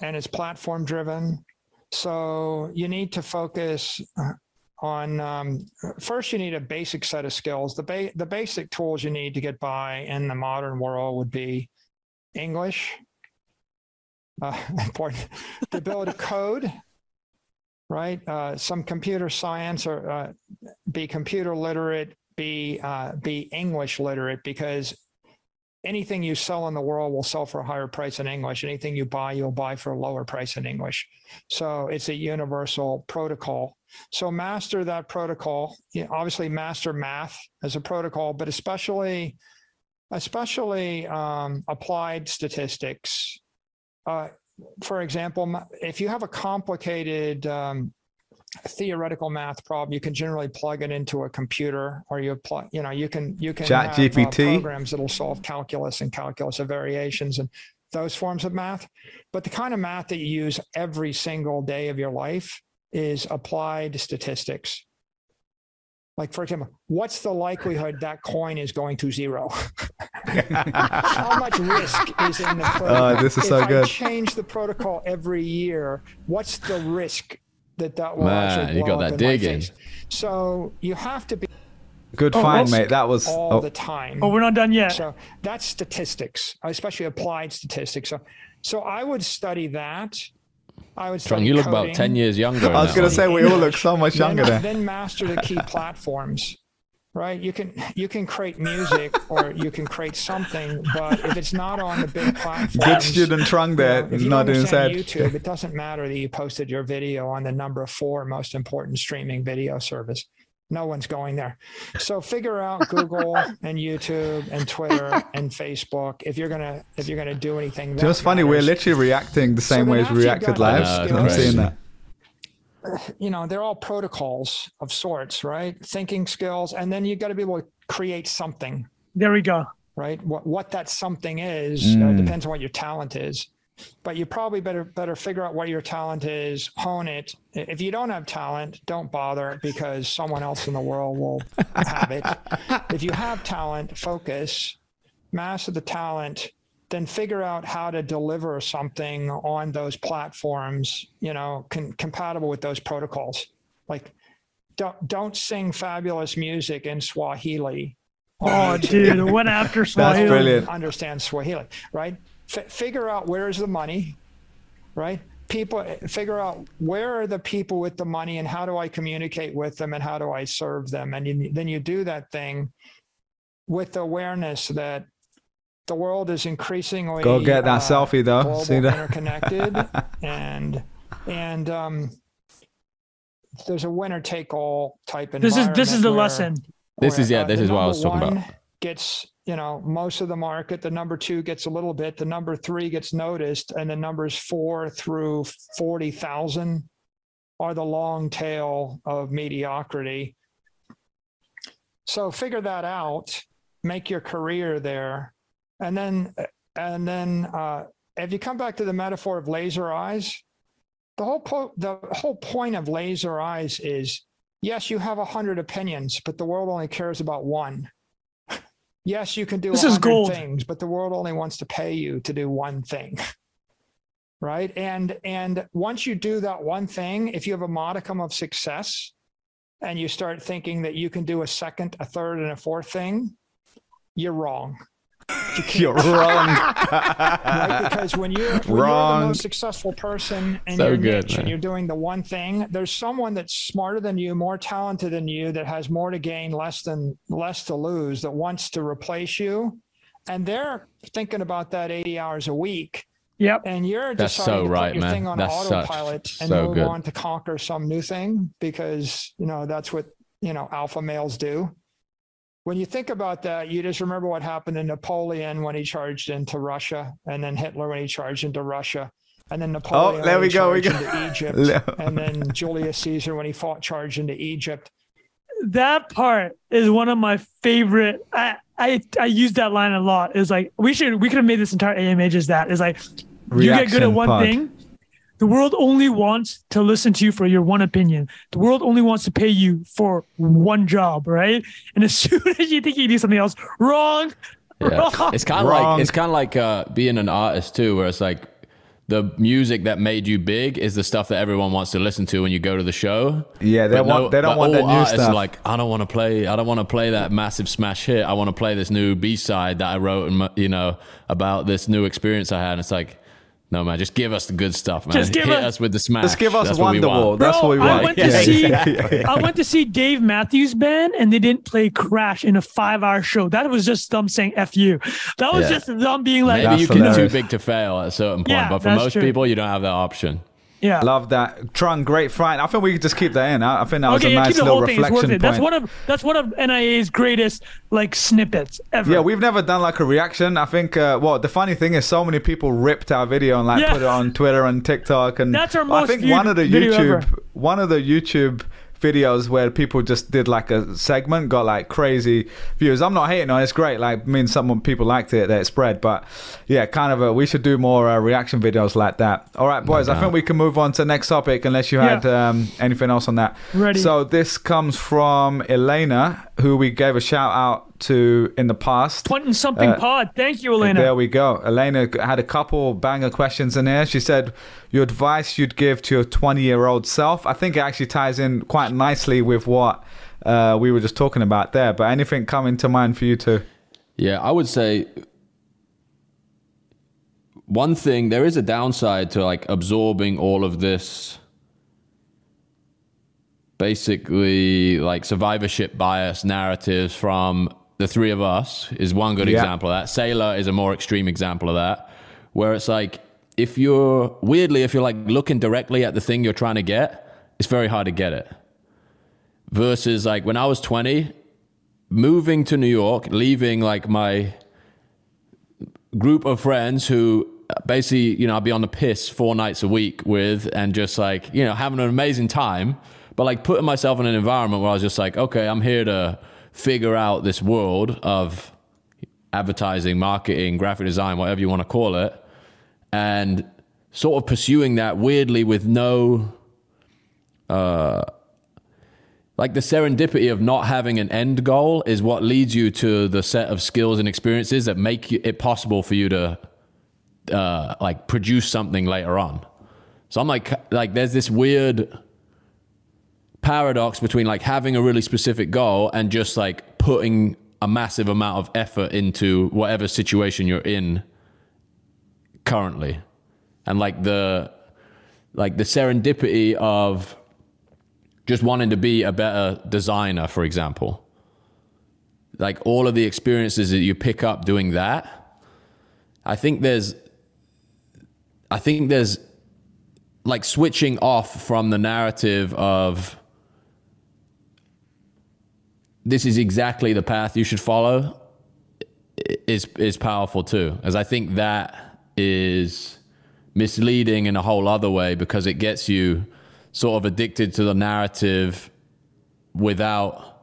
and it's platform driven. So you need to focus uh, on um, first. You need a basic set of skills. The ba- the basic tools you need to get by in the modern world would be English, uh, important, the ability to code, right? Uh, some computer science or uh, be computer literate, be uh, be English literate because anything you sell in the world will sell for a higher price in English. Anything you buy, you'll buy for a lower price in English. So it's a universal protocol. So master that protocol. You know, obviously, master math as a protocol, but especially, especially um, applied statistics. Uh, for example, if you have a complicated um, theoretical math problem, you can generally plug it into a computer, or you apply, you know, you can you can Chat have, uh, GPT? programs that'll solve calculus and calculus of variations and those forms of math. But the kind of math that you use every single day of your life is applied statistics. Like, for example, what's the likelihood that coin is going to zero? How much risk is in the uh, protocol? Oh, this is if so I good. change the protocol every year, what's the risk that that will Man, actually you got up that digging. So you have to be Good Oh, find, mate. That was. all Oh, the time. Oh, we're not done yet. So that's statistics, especially applied statistics. So, so I would study that. I would Strong, you look coding. about 10 years younger. I was gonna say we all look so much younger there. then master the key platforms right you can you can create music or you can create something but if it's not on the big platforms Good student Trung you there, know, if you not don't doing sad. YouTube, it doesn't matter that you posted your video on the number four most important streaming video service. No one's going there. So figure out Google and YouTube and Twitter and Facebook if you're gonna if you're gonna do anything. Just that funny, we're literally reacting the same then way as we reacted got live. those I'm seeing that. you know they're all protocols of sorts, right? Thinking skills, and then you got to be able to create something, There we go. right? What what that something is uh, Mm. depends on what your talent is. But you probably better better figure out what your talent is, hone it. If you don't have talent, don't bother because someone else in the world will have it. if you have talent, focus, master the talent, then figure out how to deliver something on those platforms, you know, con- compatible with those protocols. Like don't don't sing fabulous music in Swahili. Oh, YouTube dude, what after Swahili? brilliant. understand Swahili, right? F- figure out where is the money, right? People figure out where are the people with the money and how do I communicate with them and how do I serve them? And you, then you do that thing with the awareness that the world is increasingly Go get that uh, selfie though. global, See that? interconnected, and and um, there's a winner take all type This is this is the lesson. This is- yeah, uh, this the is what I was talking about. Gets you know most of the market. The number two gets a little bit. The number three gets noticed, and the numbers four through forty thousand are the long tail of mediocrity. So figure that out. Make your career there, and then and then uh, if you come back to the metaphor of laser eyes, the whole po- the whole point of laser eyes is yes, you have a hundred opinions, but the world only cares about one. Yes, you can do This a is hundred gold. things, but the world only wants to pay you to do one thing. Right. And and once you do that one thing, if you have a modicum of success and you start thinking that you can do a second, a third, and a fourth thing, you're wrong. You can't You're wrong. right? Because when you're, when you're Wrong. the most successful person in So your good, niche man. and you're doing the one thing, there's someone that's smarter than you, more talented than you, that has more to gain, less than less to lose, that wants to replace you, and they're thinking about that 80 hours a week. Yep. And you're That's deciding so to right, put your man. thing on That's such- autopilot and so move good. on to conquer some new thing because you know that's what you know alpha males do. When you think about that, you just remember what happened to Napoleon when he charged into Russia, and then Hitler when he charged into Russia, and then oh, Napoleon Oh, there when we he go, we charged go. into Egypt, Le- and then Julius Caesar when he fought charged into Egypt. that part is one of my favorite. I I I use that line a lot. Is like we should we could have made this entire AMA just that. Is like you get good at one pod. thing, the world only wants to listen to you for your one opinion. The world only wants to pay you for one job, right? And as soon as you think you do something else, wrong. Yeah. Wrong. It's kind of like it's kind of like uh, being an artist too, where it's like the music that made you big is the stuff that everyone wants to listen to when you go to the show. Yeah, they But want- they don't want that new stuff. Like I don't want to play. I don't want to play that massive smash hit. I want to play this new B side that I wrote, and you know about this new experience I had. And it's like. No man, just give us the good stuff, man. Just give Hit us- us with the smash. Just give us That's what we Wonderwall. want. That's Bro, what we want. I want. went to see I went to see Dave Matthews Band and they didn't play Crash in a five hour show. That was just them saying F you. That was Yeah. just them being like Maybe you can too big to fail at a certain point, Yeah, but for most true. people, you don't have that option. Yeah. Love that. Trung, great fight. I think we could just keep that in. I I think that was a yeah, nice little whole thing. It's worth reflection it. That's one of that's one of NIA's greatest like snippets ever. Yeah, we've never done like a reaction. I think. Uh, well, the funny thing is, so many people ripped our video and like Yeah. put it on Twitter and TikTok, and That's our most. I think one of the YouTube, ever. one of the YouTube videos where people just did like a segment got like crazy views. I'm not hating on it. It's great. Like, I mean, some people liked it that it spread, but yeah, kind of a. We should do more uh, reaction videos like that. All right, boys. I think we can move on to the next topic unless you had um, anything else on that. Ready. So this comes from Elena, who we gave a shout out to in the past. Twenty something Uh, pod. Thank you, Elena. There we go. Elena had a couple banger questions in here. She said, Your advice you'd give to your 20 year old self. I think it actually ties in quite nicely with what uh, we were just talking about there. But anything coming to mind for you too? Yeah, I would say one thing there is a downside to like absorbing all of this basically like survivorship bias narratives from the three of us is one good Yeah. example of that. Saylor is a more extreme example of that, where it's like if you're weirdly, if you're like looking directly at the thing you're trying to get, it's very hard to get it. Versus like when I was 20, moving to New York, leaving like my group of friends who basically, you know, I'd be on the piss four nights a week with and just like, you know, having an amazing time, but like putting myself in an environment where I was just like, okay, I'm here to figure out this world of advertising, marketing, graphic design, whatever you want to call it, and sort of pursuing that weirdly with no like the serendipity of not having an end goal is what leads you to the set of skills and experiences that make it possible for you to uh, like produce something later on. So I'm like, like there's this weird paradox between like having a really specific goal and just like putting a massive amount of effort into whatever situation you're in currently, and like the like the serendipity of just wanting to be a better designer, for example. Like all of the experiences that you pick up doing that, I think there's, I think there's like switching off from the narrative of this is exactly the path you should follow is is powerful too as i think that is misleading in a whole other way because it gets you sort of addicted to the narrative without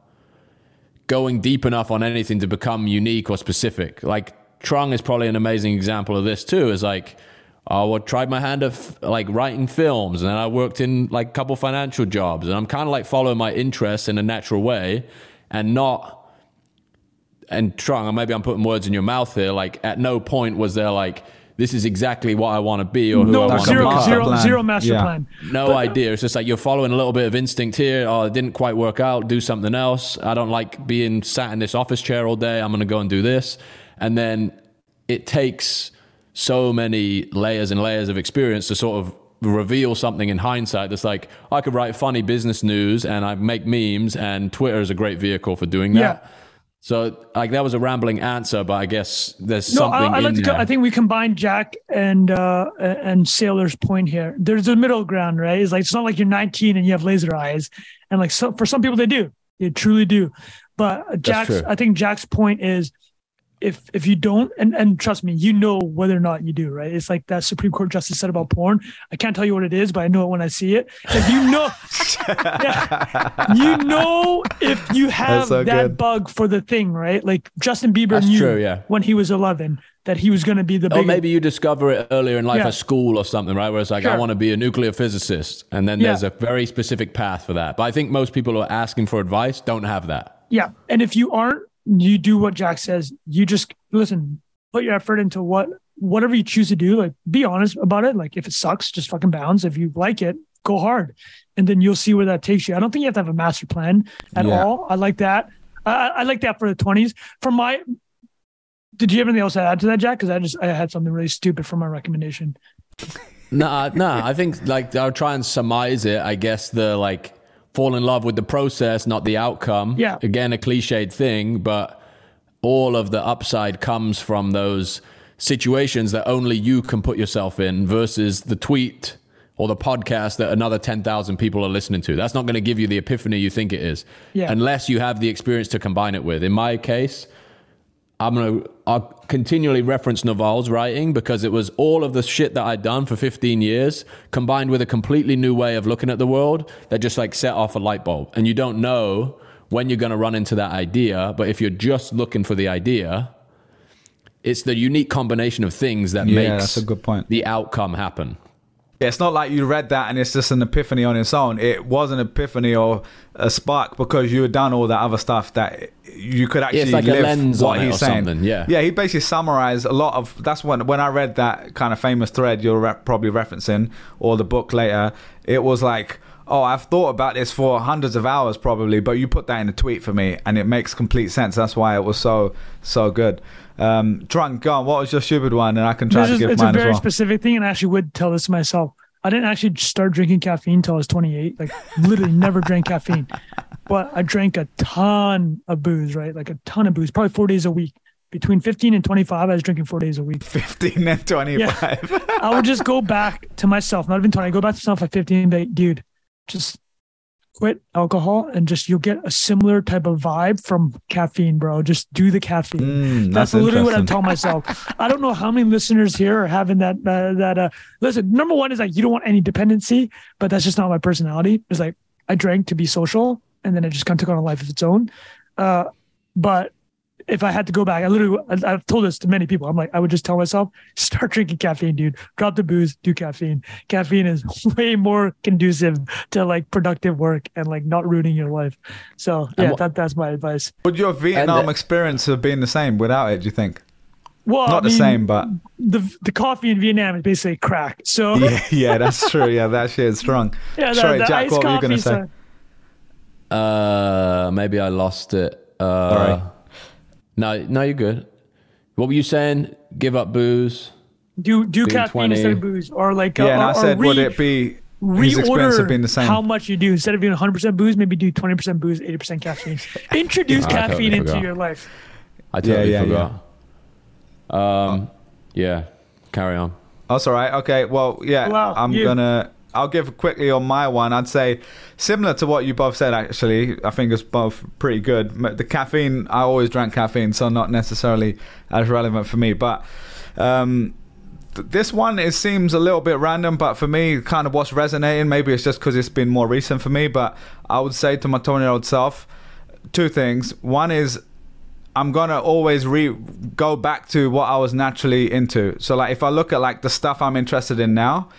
going deep enough on anything to become unique or specific. Like Trung is probably an amazing example of this too. Is like, I tried my hand at like writing films, and then I worked in like a couple financial jobs, and I'm kind of like following my interests in a natural way, and not. And Trung, maybe I'm putting words in your mouth here. Like, at no point was there like, this is exactly what I want to be or who I no want Like to zero, master zero, plan. zero master Yeah. plan. no idea. It's just like you're following a little bit of instinct here. Oh, it didn't quite work out. Do something else. I don't like being sat in this office chair all day. I'm going to go and do this. And then it takes so many layers and layers of experience to sort of reveal something in hindsight that's like, I could write funny business news and I make memes, and Twitter is a great vehicle for doing that. Yeah. So, like, that was a rambling answer, but I guess there's No, something I, I like in to. co- there. I think we combine Jack and uh, and Saylor's point here. There's a middle ground, right? It's like it's not like you're 19 and you have laser eyes, and like so, for some people they do, they truly do. But Jack's. I think Jack's point is, if if you don't, and and trust me, you know whether or not you do, right? It's like that Supreme Court justice said about porn. I can't tell you what it is, but I know it when I see it. If you know, Yeah. you know if you have so that good. bug for the thing, right? Like Justin Bieber That's knew true, yeah. when he was 11. that he was going to be the Or big. maybe you discover it earlier in life Yeah. at school or something, right? Where it's like, I want to be a nuclear physicist. And then Yeah. there's a very specific path for that. But I think most people who are asking for advice don't have that. Yeah. And if you aren't, you do what Jack says. You just listen, put your effort into what whatever you choose to do. Like be honest about it. Like if it sucks, just fucking bounce. If you like it, go hard. And then you'll see where that takes you. I don't think you have to have a master plan at Yeah. all. I like that. I, I like that for the twenties. For my did you have anything else to add to that, Jack? Because I just I had something really stupid for my recommendation. Nah, nah. I think like I'll try and surmise it. I guess the like fall in love with the process, not the outcome. Yeah. Again, a cliched thing, but all of the upside comes from those situations that only you can put yourself in versus the tweet or the podcast that another 10,000 people are listening to. That's not going to give you the epiphany you think it is. Yeah. Unless you have the experience to combine it with. In my case, I'm gonna I'll continually reference Naval's writing because it was all of the shit that I'd done for 15 years combined with a completely new way of looking at the world that just like set off a light bulb. And you don't know when you're gonna run into that idea, but if you're just looking for the idea, it's the unique combination of things that Yeah, makes that's a good point. the outcome happen. Yeah, it's not like you read that and it's just an epiphany on its own. It was an epiphany or a spark because you had done all that other stuff that you could actually like a live what he's saying. something, yeah. yeah. He basically summarized a lot of. That's when when I read that kind of famous thread you're re- probably referencing or the book later. It was like. Oh, I've thought about this for hundreds of hours, probably, but you put that in a tweet for me, and it makes complete sense. That's why it was so so good. Um, Trung, go on. What was your stupid one? And I can try This to is, give it's a very well. specific thing, and I actually would tell this to myself. I didn't actually start drinking caffeine until I was 28. Like literally never drank caffeine, but I drank a ton of booze, right? Like a ton of booze, probably four days a week. Between 15 and 25, I was drinking four days a week. 15 and 25. I would just go back to myself, not even 20. I go back to myself at 15 and be like, dude, just quit alcohol and just you'll get a similar type of vibe from caffeine, bro. Just do the caffeine. Mm, That's, that's literally what I tell myself. I don't know how many listeners here are having that. Uh, that uh, listen, number one is like you don't want any dependency, but that's just not my personality. It's like I drank to be social, and then it just kind of took on a life of its own. Uh, but if I had to go back, I literally, I- I've told this to many people. I'm like, I would just tell myself, start drinking caffeine, dude. Drop the booze, do caffeine. Caffeine is way more conducive to like productive work and like not ruining your life. So yeah, wha- that, that's my advice. Would your Vietnam uh, experience have been the same without it, do you think? Well, Not I the mean, same, but the the coffee in Vietnam is basically crack. So yeah, yeah, that's true. Yeah, that shit is strong. yeah, the, Sorry, the Jack, what were you coffee. going to say? Uh, maybe I lost it. Uh, Sorry. No, no, you're good. What were you saying? Give up booze. do do caffeine 20. instead of booze, or like Yeah, uh, and or, I said, re- would it be his experience have reorder been the same? how much you do instead of doing 100 percent booze, maybe do 20 percent booze, 80 percent caffeine. Introduce I totally caffeine into forgot. your life. I totally yeah, yeah, forgot. Um, yeah. Carry on. That's all right. Okay. Well, yeah, Wow, I'm you- gonna. I'll give quickly on my one. I'd say similar to what you both said. Actually, I think it's both pretty good. The caffeine. I always drank caffeine, so not necessarily as relevant for me. But um, th- this one it seems a little bit random, but for me, kind of what's resonating. Maybe it's just because it's been more recent for me. But I would say to my 20 year old self, two things. One is I'm gonna always re go back to what I was naturally into. So like if I look at like the stuff I'm interested in now,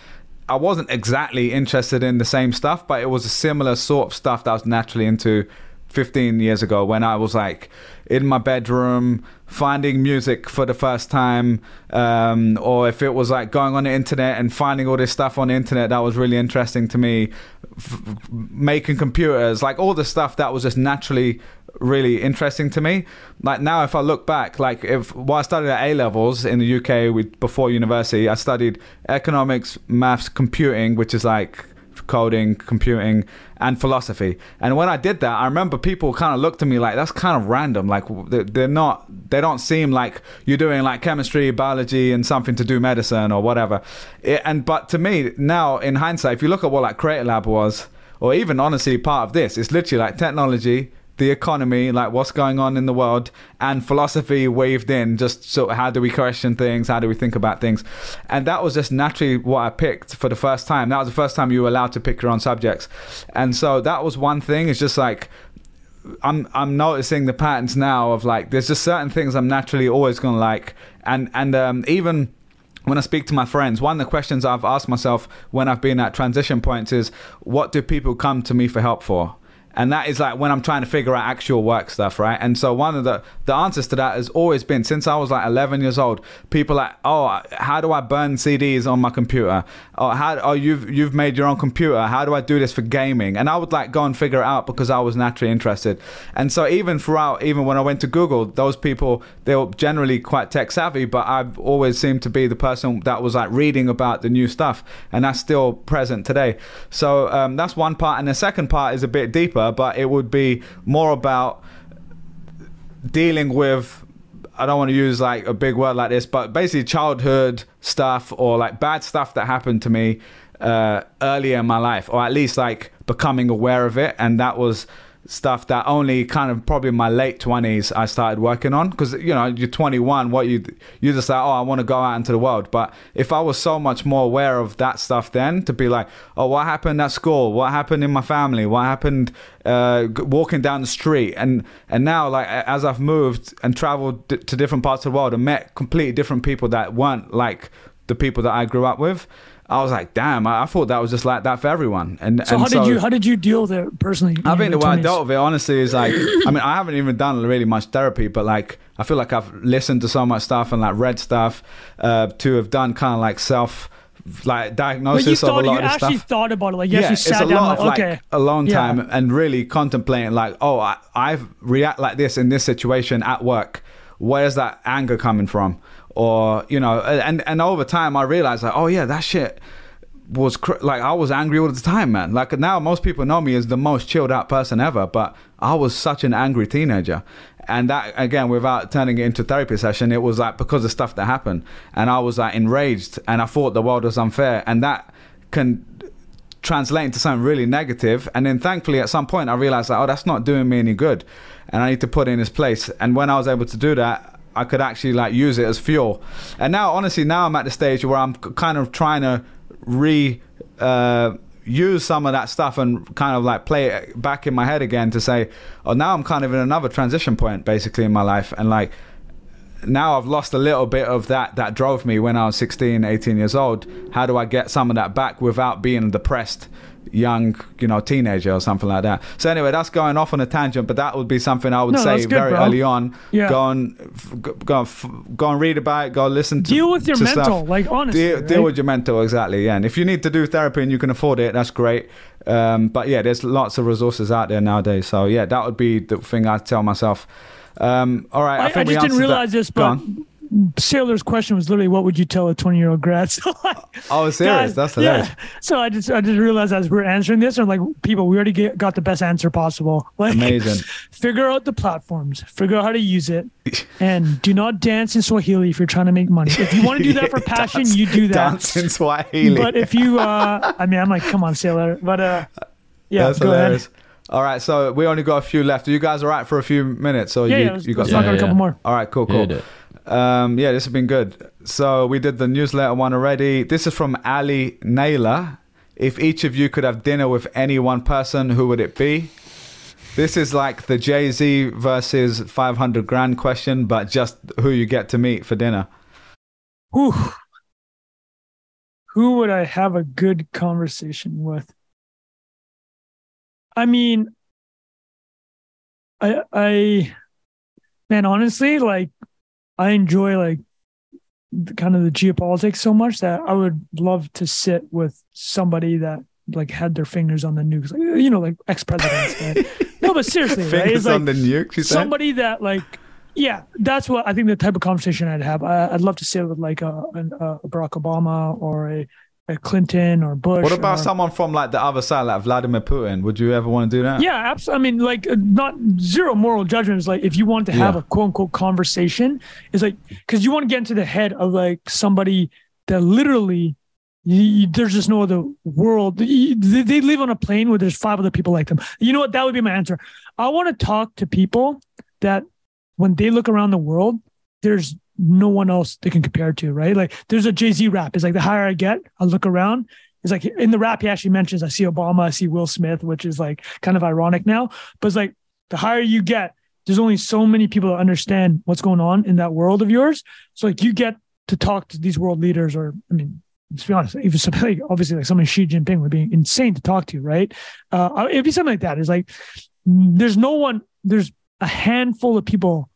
I wasn't exactly interested in the same stuff, but it was a similar sort of stuff that I was naturally into 15 years ago when I was like in my bedroom finding music for the first time um, or if it was like going on the internet and finding all this stuff on the internet that was really interesting to me f- making computers like all the stuff that was just naturally really interesting to me like now if i look back like if while i studied at a levels in the uk with before university i studied economics maths computing which is like coding, computing, and philosophy. And when I did that, I remember people kind of looked at me like that's kind of random. Like they're- not, they don't seem like you're doing like chemistry, biology, and something to do medicine or whatever. It, and but to me now, in hindsight, if you look at what like Creator Lab was, or even honestly part of this, it's literally like technology. The economy, like what's going on in the world, and philosophy waved in. Just sort of how do we question things? How do we think about things? And that was just naturally what I picked for the first time. That was the first time you were allowed to pick your own subjects. And so that was one thing. It's just like I'm I'm noticing the patterns now of like there's just certain things I'm naturally always gonna like, and and um, even when I speak to my friends, one of the questions I've asked myself when I've been at transition points is, what do people come to me for help for? And that is like when I'm trying to figure out actual work stuff, right? And so one of the the answers to that has always been since I was like 11 years old. People like, oh, how do I burn CDs on my computer? Oh, how? Oh, you've you've made your own computer. How do I do this for gaming? And I would like go and figure it out because I was naturally interested. And so even throughout, even when I went to Google, those people they were generally quite tech savvy, but I've always seemed to be the person that was like reading about the new stuff, and that's still present today. So um, that's one part, and the second part is a bit deeper but it would be more about dealing with I don't want to use like a big word like this, but basically childhood stuff or like bad stuff that happened to me uh, earlier in my life, or at least like becoming aware of it. And that was stuff that only kind of probably in my late 20s I started working on. Because you know you're 21 what you you just like oh I want to go out into the world. But if I was so much more aware of that stuff then to be like oh what happened at school? What happened in my family? What happened uh, walking down the street? And and now like as I've moved and traveled d- to different parts of the world and met completely different people that weren't like the people that I grew up with I was like, damn, I, I, thought that was just like that for everyone. And so and how did you how did you deal with it personally? I think the way I dealt with it honestly is like, I mean, I haven't even done really much therapy, but like, I feel like I've listened to so much stuff and like read stuff uh, to have done kind of like self like diagnosis of a lot you of the actually stuff. thought about it, like yes, yeah, you sat it's a down, lot like, of okay, like alone Yeah. time and really contemplating like, oh, I, I've react like this in this situation at work. Where's that anger coming from? Or you know, and and over time I realized like, oh yeah, that shit was cr- like I was angry all the time, man. Like now, most people know me as the most chilled out person ever, but I was such an angry teenager. And that again, without turning it into a therapy session, it was like because of stuff that happened, and I was like enraged, and I thought the world was unfair, and that can translate into something really negative. And then thankfully, at some point, I realized that oh, that's not doing me any good, and I need to put it in its place. And when I was able to do that, I could actually like use it as fuel. And now, honestly, now I'm at the stage where I'm kind of trying to re uh, use some of that stuff and kind of like play it back in my head again to say, oh, now I'm kind of in another transition point basically in my life, and like now I've lost a little bit of that that drove me when I was 16, 18 years old. How do I get some of that back without being depressed? Young, you know, teenager or something like that. So anyway, that's going off on a tangent, but that would be something I would No, say good, very bro. early on. Yeah. Go and go, and go and read about it. Go listen to deal with your mental, stuff. like honestly, Deal, right? deal with your mental exactly. Yeah, and if you need to do therapy and you can afford it, that's great. Um, but yeah, there's lots of resources out there nowadays. So yeah, that would be the thing I'd tell myself. Um, all right, I, I, think I we just didn't answered that. realize this, but. Saylor's question was literally, "What would you tell a twenty-year-old grad?" So like, Oh, serious? guys, That's hilarious. Yeah. So I just I just realized as we're answering this, I'm like, people, we already get, got the best answer possible. Like, Amazing. figure out the platforms, figure out how to use it, and do not dance in Swahili if you're trying to make money. If you want to do that for passion, Dance- you do that. Dance in Swahili. But if you, uh, I mean, I'm like, come on, Sailor. But uh, yeah, That's go hilarious. ahead. All right, so we only got a few left. Are you guys all right for a few minutes? So Yeah, you, yeah. You got let's some? knock out a couple yeah. more. All right, cool, Yeah, cool. Um, yeah, this has been good. So we did the newsletter one already. This is from Ali Naylor. If each of you could have dinner with any one person, who would it be? This is like the Jay Z versus 500 grand question, but just who you get to meet for dinner. Whew. Who would I have a good conversation with? I mean, I, I, man, honestly, like, I enjoy like the, kind of the geopolitics so much that I would love to sit with somebody that like had their fingers on the nukes, like, you know, like ex presidents. Right? no, but seriously, right? Fingers It's like, on the nuke, you said? somebody that like yeah that's what i think the type of conversation i'd have I, i'd love to sit with like a, a barack obama or a, a clinton or bush What about or- someone from like the other side, like Vladimir Putin? Would you ever want to do that? yeah absolutely i mean like uh, not zero moral judgments like if you want to have Yeah. a quote unquote conversation it's like because you want to get into the head of like somebody that literally you, you- there's just no other world. You- They, they live on a plane where there's five other people like them. You know what? That would be my answer. I want to talk to people that when they look around the world, there's no one else they can compare to, right? Like there's a Jay Z rap. It's like the higher I get, I look around. It's like in the rap, he actually mentions I see Obama, I see Will Smith, which is like kind of ironic now. But it's like the higher you get, there's only so many people that understand what's going on in that world of yours. So like you get to talk to these world leaders, or I mean, let's be honest, even somebody obviously like someone Xi Jinping would be insane to talk to, right? Uh, it'd be something like that. It's like there's no one, there's a handful of people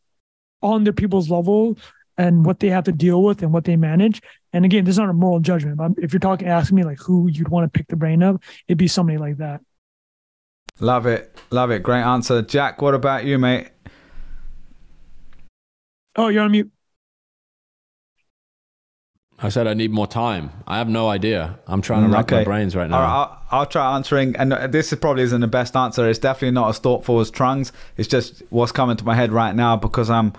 on their people's level and what they have to deal with and what they manage. And again, this is not a moral judgment. But if you're talking, asking me like who you'd want to pick the brain of, it'd be somebody like that. Love it, love it. Great answer, Jack. What about you, mate? Oh, you're on mute. I said I need more time. I have no idea. I'm trying to mm, rack okay. my brains right now. All right, I'll, I'll, try answering. And this is probably isn't the best answer. It's definitely not as thoughtful as Trung's. It's just what's coming to my head right now because I'm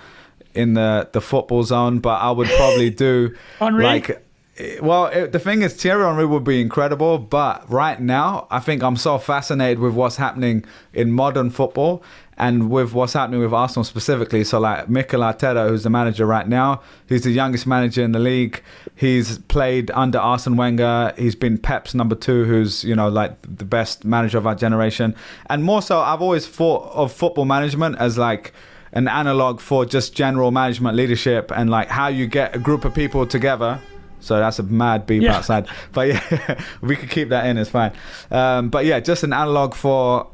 in the the football zone. But I would probably do like. Eh, well, it, the thing is, Thierry Henry would be incredible, but right now, I think I'm so fascinated with what's happening in modern football and with what's happening with Arsenal specifically. So like Mikel Arteta, who's the manager right now, he's the youngest manager in the league. He's played under Arsene Wenger. He's been Pep's number two, who's you know like the best manager of our generation. And more so, I've always thought of football management as like an analog for just general management leadership and like how you get a group of people together so that's a mad beep yeah. outside. But yeah, we could keep that in. It's fine. Um, but yeah, just an analog for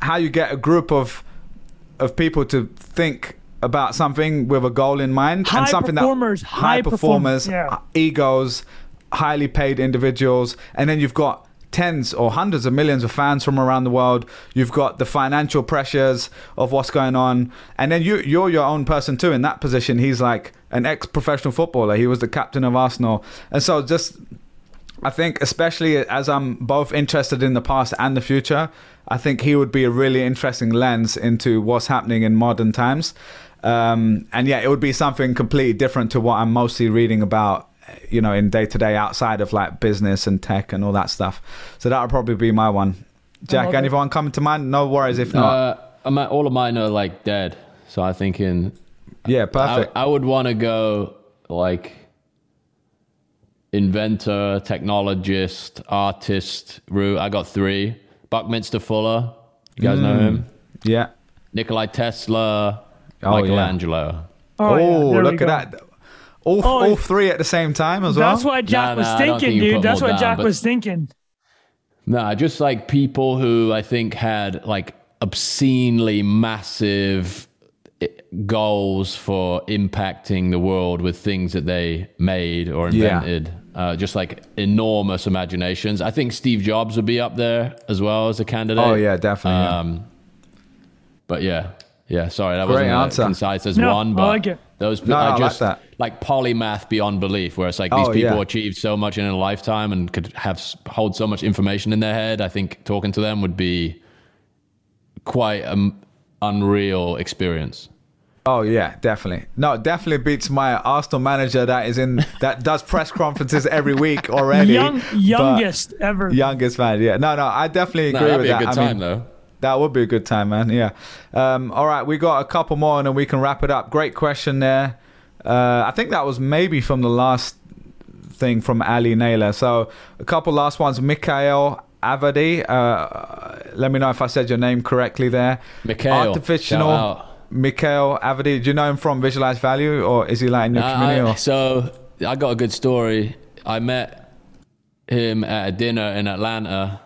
how you get a group of of people to think about something with a goal in mind high and something performers, that high, performers, yeah. Uh, egos, highly paid individuals, and then you've got tens or hundreds of millions of fans from around the world. You've got the financial pressures of what's going on, and then you you're your own person too. In that position, he's like an ex-professional footballer. He was the captain of Arsenal, and so just I think, especially as I'm both interested in the past and the future, I think he would be a really interesting lens into what's happening in modern times. Um, and yeah, it would be something completely different to what I'm mostly reading about, you know, in day to day outside of like business and tech and all that stuff. So that would probably be my one. Jack, anyone coming to mind? No worries if not. Uh, all of mine are like dead. So I think in. Yeah, perfect. I, I would want to go like inventor, technologist, artist route. I got three. Buckminster Fuller. You guys mm. know him? Yeah. Nikolai Tesla. Oh, Michelangelo. Yeah. Oh, oh yeah. look at that. All, oh, all three at the same time as well. That's what Jack nah, was nah, thinking, think dude. That's what down, Jack was thinking. Nah, just like people who I think had like obscenely massive eh, goals for impacting the world with things that they made or invented. Yeah uh, just like enormous imaginations. I think Steve Jobs would be up there as well as a candidate. Oh yeah, definitely. Um, yeah. But yeah, yeah. Sorry, that Great wasn't answer. concise as no, one. But I like it. those, no, I, just like, like polymath beyond belief, where it's like these oh, people yeah. achieved so much in a lifetime and could have hold so much information in their head. I think talking to them would be quite an unreal experience. Oh yeah, definitely. No, definitely beats my Arsenal manager that is in that does press conferences every week already. Young, youngest ever. Youngest man. Yeah. No, no, I definitely agree no, with that. That'd be a good I time mean, though. That would be a good time, man. Yeah. Um, all right, we got a couple more and then we can wrap it up. Great question there. Uh, I think that was maybe from the last thing from Ali Naylor. So a couple last ones. Mikhail Avadi. Uh, let me know if I said your name correctly there. Mikhail. Artificial Mikhail Avadi, do you know him from Visualize Value or is he like in your uh, community? I, so I got a good story. I met him at a dinner in Atlanta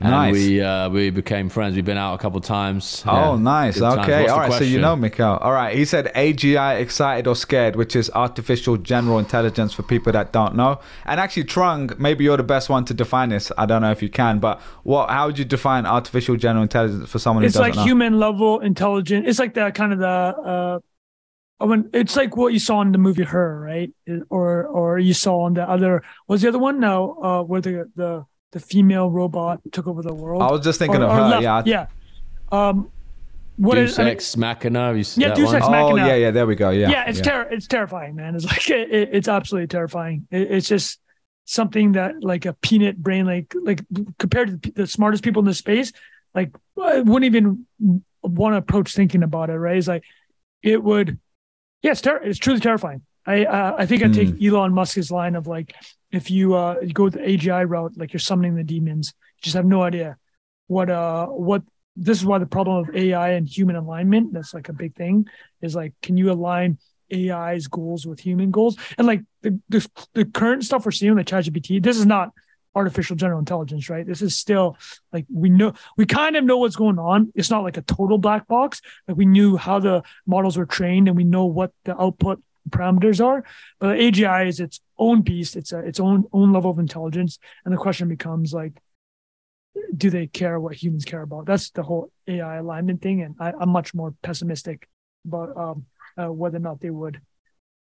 and nice. we uh, we became friends. We've been out a couple times. Oh, yeah, nice. Okay. All right. Question? So you know Mikhail. All right. He said AGI, excited or scared, which is artificial general intelligence for people that don't know. And actually, Trung, maybe you're the best one to define this. I don't know if you can, but what? How would you define artificial general intelligence for someone it's who doesn't like human level intelligence. It's like the kind of the. Uh, when it's like what you saw in the movie Her, right? Or or you saw on the other. Was the other one? No, uh, where the the the female robot took over the world. I was just thinking or, of her. Left, yeah. Yeah. Um, what Deus is, Ex I mean, Machina? You yeah, Deus Ex Machina. Oh, yeah, yeah. There we go. Yeah. Yeah, it's yeah. Ter- it's terrifying, man. It's like it, it's absolutely terrifying. It, it's just something that like a peanut brain, like like compared to the smartest people in the space, like I wouldn't even want to approach thinking about it. Right? It's like it would. Yeah, it's ter- it's truly terrifying. I uh, I think I take mm. Elon Musk's line of like if you uh go the AGI route, like you're summoning the demons, you just have no idea what uh what this is why the problem of AI and human alignment that's like a big thing is like can you align AI's goals with human goals? And like the the, the current stuff we're seeing with ChatGPT this is not artificial general intelligence right? This is still like we know we kind of know what's going on. It's not like a total black box. Like we knew how the models were trained and we know what the output parameters are but AGI is its own beast it's a its own own level of intelligence and the question becomes like do they care what humans care about? That's the whole AI alignment thing, and I, am much more pessimistic about um, uh, whether or not they would.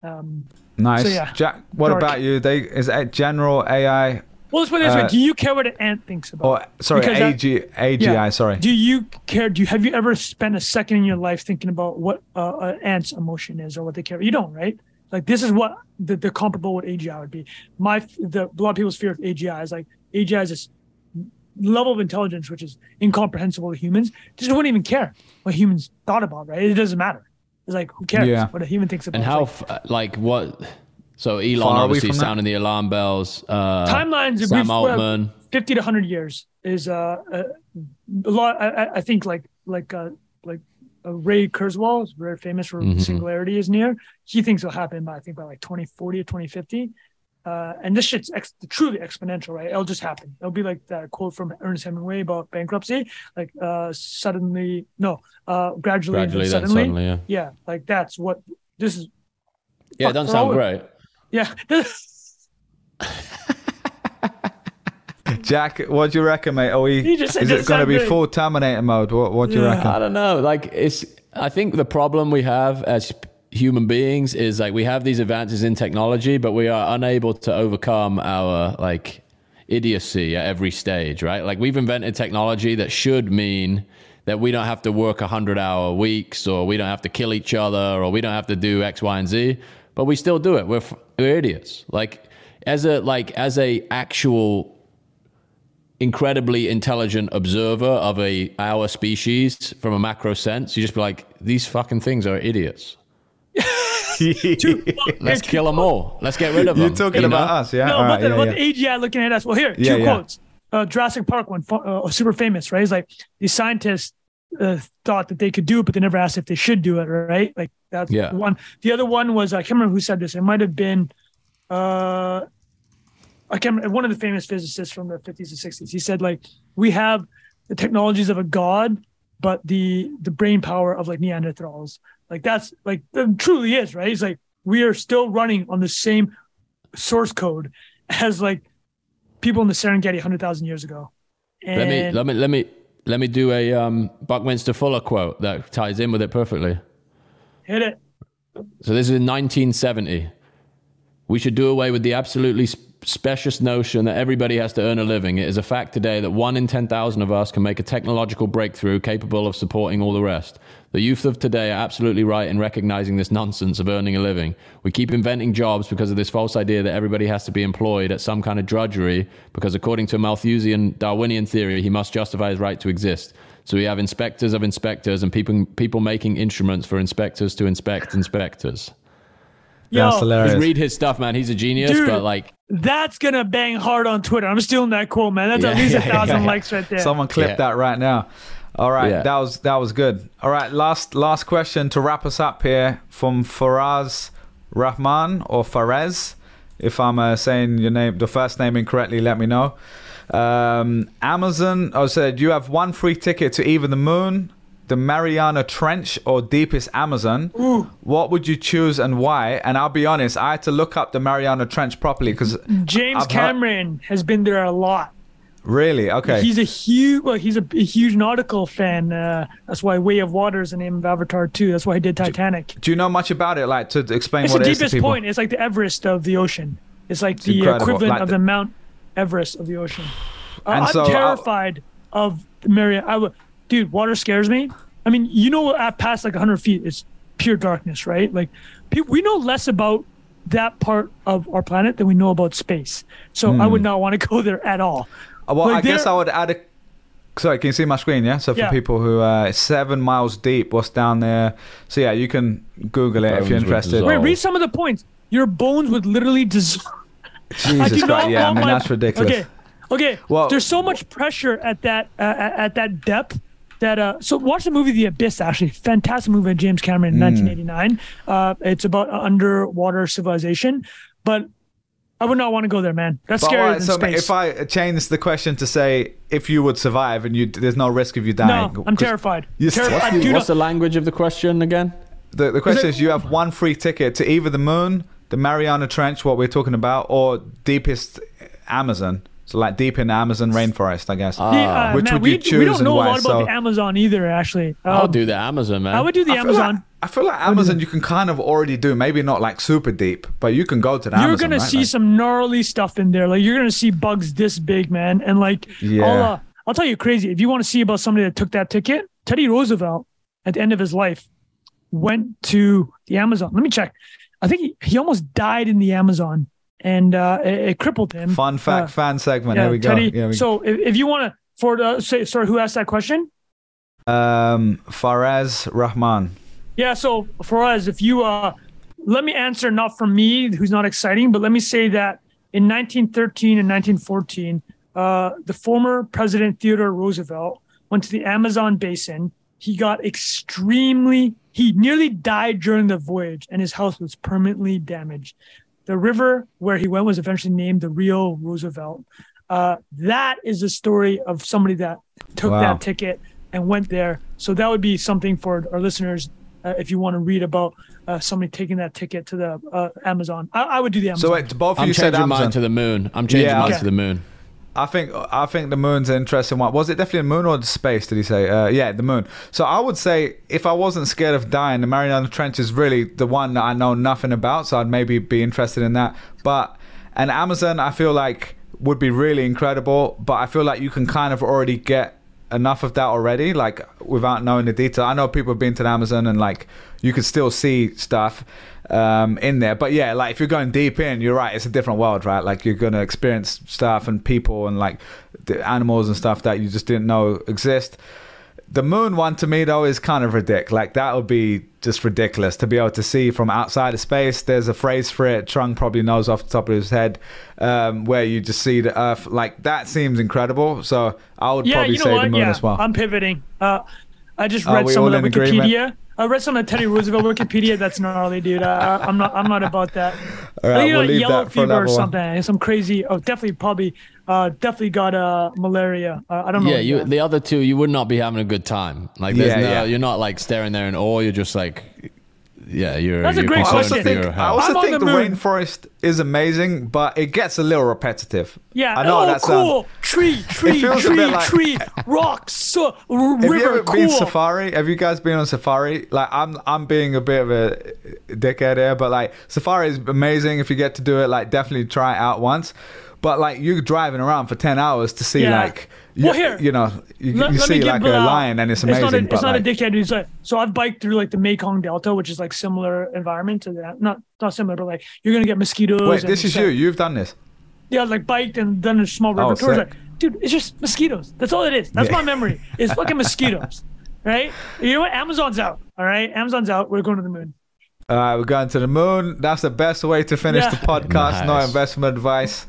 Um, nice, so yeah, Jack. What Dark. about you? They is it general AI well, let's put it this Uh, way: Do you care what an ant thinks about? or sorry Because that- AGI? Yeah. Sorry. do you care? Do you have you ever spent a second in your life thinking about what uh, an ant's emotion is or what they care? You don't, right? Like this is what the, the comparable with AGI would be. My the a lot of people's fear of AGI is like AGI is this level of intelligence which is incomprehensible to humans. Just wouldn't even care what humans thought about, right? It doesn't matter. It's like who cares Yeah. what a human thinks about? And how, like, f- like, what? So Elon Far obviously from that? sounding the alarm bells. Uh, timelines? if Sam Altman. 50 to 100 years is uh, a, a lot I, I- I think like like uh, like uh, ray kurzweil is very famous for Mhm. singularity is near he thinks it'll happen by i think by like 2040 or 2050 uh, and this shit's ex- truly exponential right it'll just happen it'll be like that quote from ernest hemingway about bankruptcy like uh suddenly no uh gradually, and then Gradually, then suddenly. suddenly, yeah. yeah like that's what this is Yeah, it doesn't sound it. great. Yeah Jack, what do you reckon, mate? Are we? He just is it it going to be full Terminator mode? What What do you Yeah. reckon? I don't know. Like it's. I think the problem we have as human beings is like we have these advances in technology, but we are unable to overcome our like idiocy at every stage. Right? Like we've invented technology that should mean that we don't have to work a hundred hour weeks, or we don't have to kill each other, or we don't have to do X, Y, and Z. But we still do it. We're we're idiots. Like as a like as a actual incredibly intelligent observer of a our species from a macro sense, you just be like, these fucking things are idiots. Let's kill them all. Let's get rid of them. You're talking you about us, yeah? No, All but right, the, yeah, but yeah. the AGI looking at us. Well, here, Yeah, two yeah. quotes. Uh, Jurassic Park one, uh, super famous, right? It's like these scientists uh, thought that they could do it, but they never asked if they should do it, right? Like that's Yeah. one. The other one was I can't remember who said this. It might have been, uh, I can't remember, one of the famous physicists from the 50s and 60s. He said like we have the technologies of a god, but the the brain power of like Neanderthals. Like that's like it truly is right. It's like we are still running on the same source code as like people in the Serengeti hundred thousand years ago. And Let me let me let me let me do a um, Buckminster Fuller quote that ties in with it perfectly. hit it. So this is in 1970. We should do away with the absolutely specious notion that everybody has to earn a living. It is a fact today that one in 10,000 of us can make a technological breakthrough capable of supporting all the rest. The youth of today are absolutely right in recognizing this nonsense of earning a living. We keep inventing jobs because of this false idea that everybody has to be employed at some kind of drudgery because according to a Malthusian Darwinian theory, he must justify his right to exist. So we have inspectors of inspectors and people people making instruments for inspectors to inspect inspectors. That's Yo, hilarious. Just read his stuff, man. He's a genius, Dude. but like, That's gonna bang hard on Twitter. I'm stealing that quote, man. That's at least a Yeah. thousand likes right there. Someone clip Yeah. that right now. All right, Yeah. that was that was good. All right, last last question to wrap us up here from Faraz Rahman or Farez. If I'm uh, saying your name, the first name incorrectly, let me know. Um, Amazon. I said you have one free ticket to either the moon, the Mariana Trench, or deepest Amazon. What would you choose and why? And I'll be honest, I had to look up the Mariana Trench properly because James I've heard- Cameron has been there a lot. Really, okay, He's a huge, well, he's a, a huge nautical fan. Uh, that's why Way of Water is the name of Avatar too. That's why he did Titanic. do you know much about it? Like to explain It's what the it is to deepest point. It's like the Everest of the ocean. It's like the incredible. equivalent Like of the- the Mount Everest of the ocean. Uh, I'm so I'll- terrified of the Mariana. I would, dude, water scares me. I mean, you know, at past like 100 feet, it's pure darkness, right? Like, we know less about that part of our planet than we know about space. So I Hmm. would not want to go there at all. Well, Like, I guess I would add a. Sorry, can you see my screen? Yeah. So for Yeah. people who uh, it's seven miles deep, what's down there? So yeah, you can Google it if you're interested. dissolve. Wait, read some of the points. Your bones would literally dissolve. Jesus do Christ! Yeah, I mean my- that's ridiculous. Okay, okay. Well- there's so much pressure at that uh, at at that depth that uh so watch the movie The Abyss actually fantastic movie by James Cameron in 1989 uh it's about underwater civilization but I would not want to go there man that's But scarier alright, than so space if I change the question to say if you would survive and you there's no risk of you dying. no I'm terrified You- terrified What's I do What's not the language of the question again? The the question it- is you have one free ticket to either the moon, the Mariana Trench, what we're talking about, or deepest Amazon. So like deep in Amazon rainforest, I guess. Yeah, uh, Which man, would we, you choose we don't and know why? a lot about So- the Amazon either actually I'll Um, do the Amazon, man. I would do the I Amazon like- I feel like Amazon you can kind of already do, maybe not like super deep, but you can go to the Amazon. you're Amazon. gonna right? see Like- some gnarly stuff in there. Like you're gonna see bugs this big, man. And like, Yeah. I'll, uh, I'll tell you crazy. If you want to see about somebody that took that ticket, Teddy Roosevelt at the end of his life went to the Amazon. Let me check. I think he, he almost died in the Amazon, and uh, it, it crippled him. Fun fact, Uh, fan segment. yeah, there we go. Yeah, we so if, if you want to, for the say, sorry, who asked that question? um, Faraz Rahman. Yeah, so for us, if you uh let me answer not for me, who's not exciting, but let me say that in 1913 and 1914, uh, the former President Theodore Roosevelt went to the Amazon basin. He got extremely, he nearly died during the voyage, and his house was permanently damaged. The river where he went was eventually named the Rio Roosevelt. Uh, that is the story of somebody that took Wow. that ticket and went there. So that would be something for our listeners uh, if you want to read about uh, somebody taking that ticket to the uh, Amazon. I, I would do the Amazon. So wait, both of I'm you said changing mine Amazon. to the moon. I'm changing Yeah, mine okay. to the moon. I think I think the moon's an interesting one. Was it definitely the moon or the space? Did he say? Uh, yeah, the moon. So I would say if I wasn't scared of dying, the Mariana Trench is really the one that I know nothing about. So I'd maybe be interested in that. But an Amazon, I feel like would be really incredible. But I feel like you can kind of already get enough of that already, like without knowing the detail. I know people have been to Amazon and like you could still see stuff um, in there. But yeah, like if you're going deep in, you're right. It's a different world, right? Like you're gonna experience stuff and people and like the animals and stuff that you just didn't know exist. The moon one to me though is kind of ridiculous. Like that would be just ridiculous to be able to see from outside of space. There's a phrase for it. Trung probably knows off the top of his head, um, where you just see the Earth. Like that seems incredible. So I would yeah, probably you know say what? the moon yeah, as well. I'm pivoting. Uh, I just read some of the in agreement? Wikipedia. I read some of the Teddy Roosevelt Wikipedia. That's gnarly, dude. Uh, I'm not. I'm not about that. All I think we'll like leave yellow that for fever or one. something. Some crazy. Oh, definitely, probably, uh, definitely got uh, malaria. Uh, I don't know. Yeah, you. The other two, you would not be having a good time. Like, there's Yeah, no, yeah. you're not like staring there in awe. You're just like, yeah, you're. That's a you're great I also question. think, I also I'm think the the, rainforest is amazing, but it gets a little repetitive. Yeah. I know oh, that sounds- cool. Tree, tree, tree, like- tree, rocks, so, r- Have you river. ever cool. been safari? Have you guys been on safari? Like I'm, I'm being a bit of a dickhead here, but like safari is amazing if you get to do it. Like definitely try it out once. But like you're driving around for ten hours to see Yeah. like, you, Well, here, you know, you, Let- you let see like a uh, lion and it's amazing. It's not a, but it's not like, a dickhead. It's like, so I've biked through like the Mekong Delta, which is like similar environment to that. Not not similar, but like you're gonna get mosquitoes. wait, this is stuff. you. You've done this. Yeah, like biked and done a small river Oh, sick. Like, dude, it's just mosquitoes. That's all it is. That's Yeah. my memory. It's fucking mosquitoes. Right? You know what? Amazon's out. All right, Amazon's out. We're going to the moon. All right, we're going to the moon. That's the best way to finish Yeah. the podcast. No investment advice.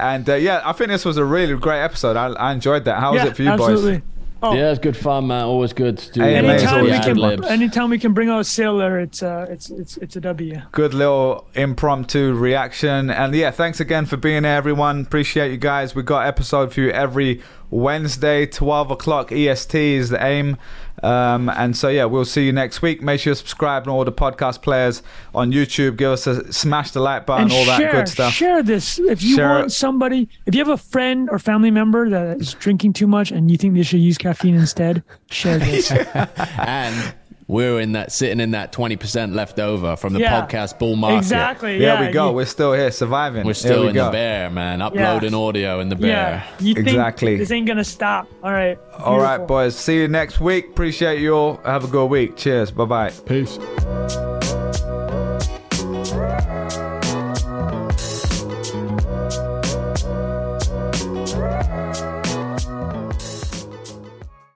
And uh, yeah, I think this was a really great episode. I, I enjoyed that. How was yeah, it for you absolutely. boys? Oh, Yeah, it's good fun, man. Always good to do. Hey, amazing. anytime we can, ad-libs. anytime we can bring out a Saylor, it's uh, it's it's it's a W. Good little impromptu reaction. And yeah, thanks again for being here, everyone. Appreciate you guys. We got episode for you every Wednesday, 12 o'clock EST is the aim. Um, and so yeah, we'll see you next week. Make sure you subscribe to all the podcast players on YouTube. Give us a smash the like button, and all that good stuff. Share this if you Share want it. somebody. If you have a friend or family member that is drinking too much and you think they should use caffeine instead, share this. and we're in that sitting in that 20% left over from the Yeah. podcast bull market. exactly. There yeah, we go. you- We're still here, surviving. We're still we in go. the bear, man. Uploading audio in the bear. yeah. You think Exactly. This ain't gonna stop. All right. All right, boys. See you next week. Appreciate you all. Have a good week. Cheers. Bye bye. Peace.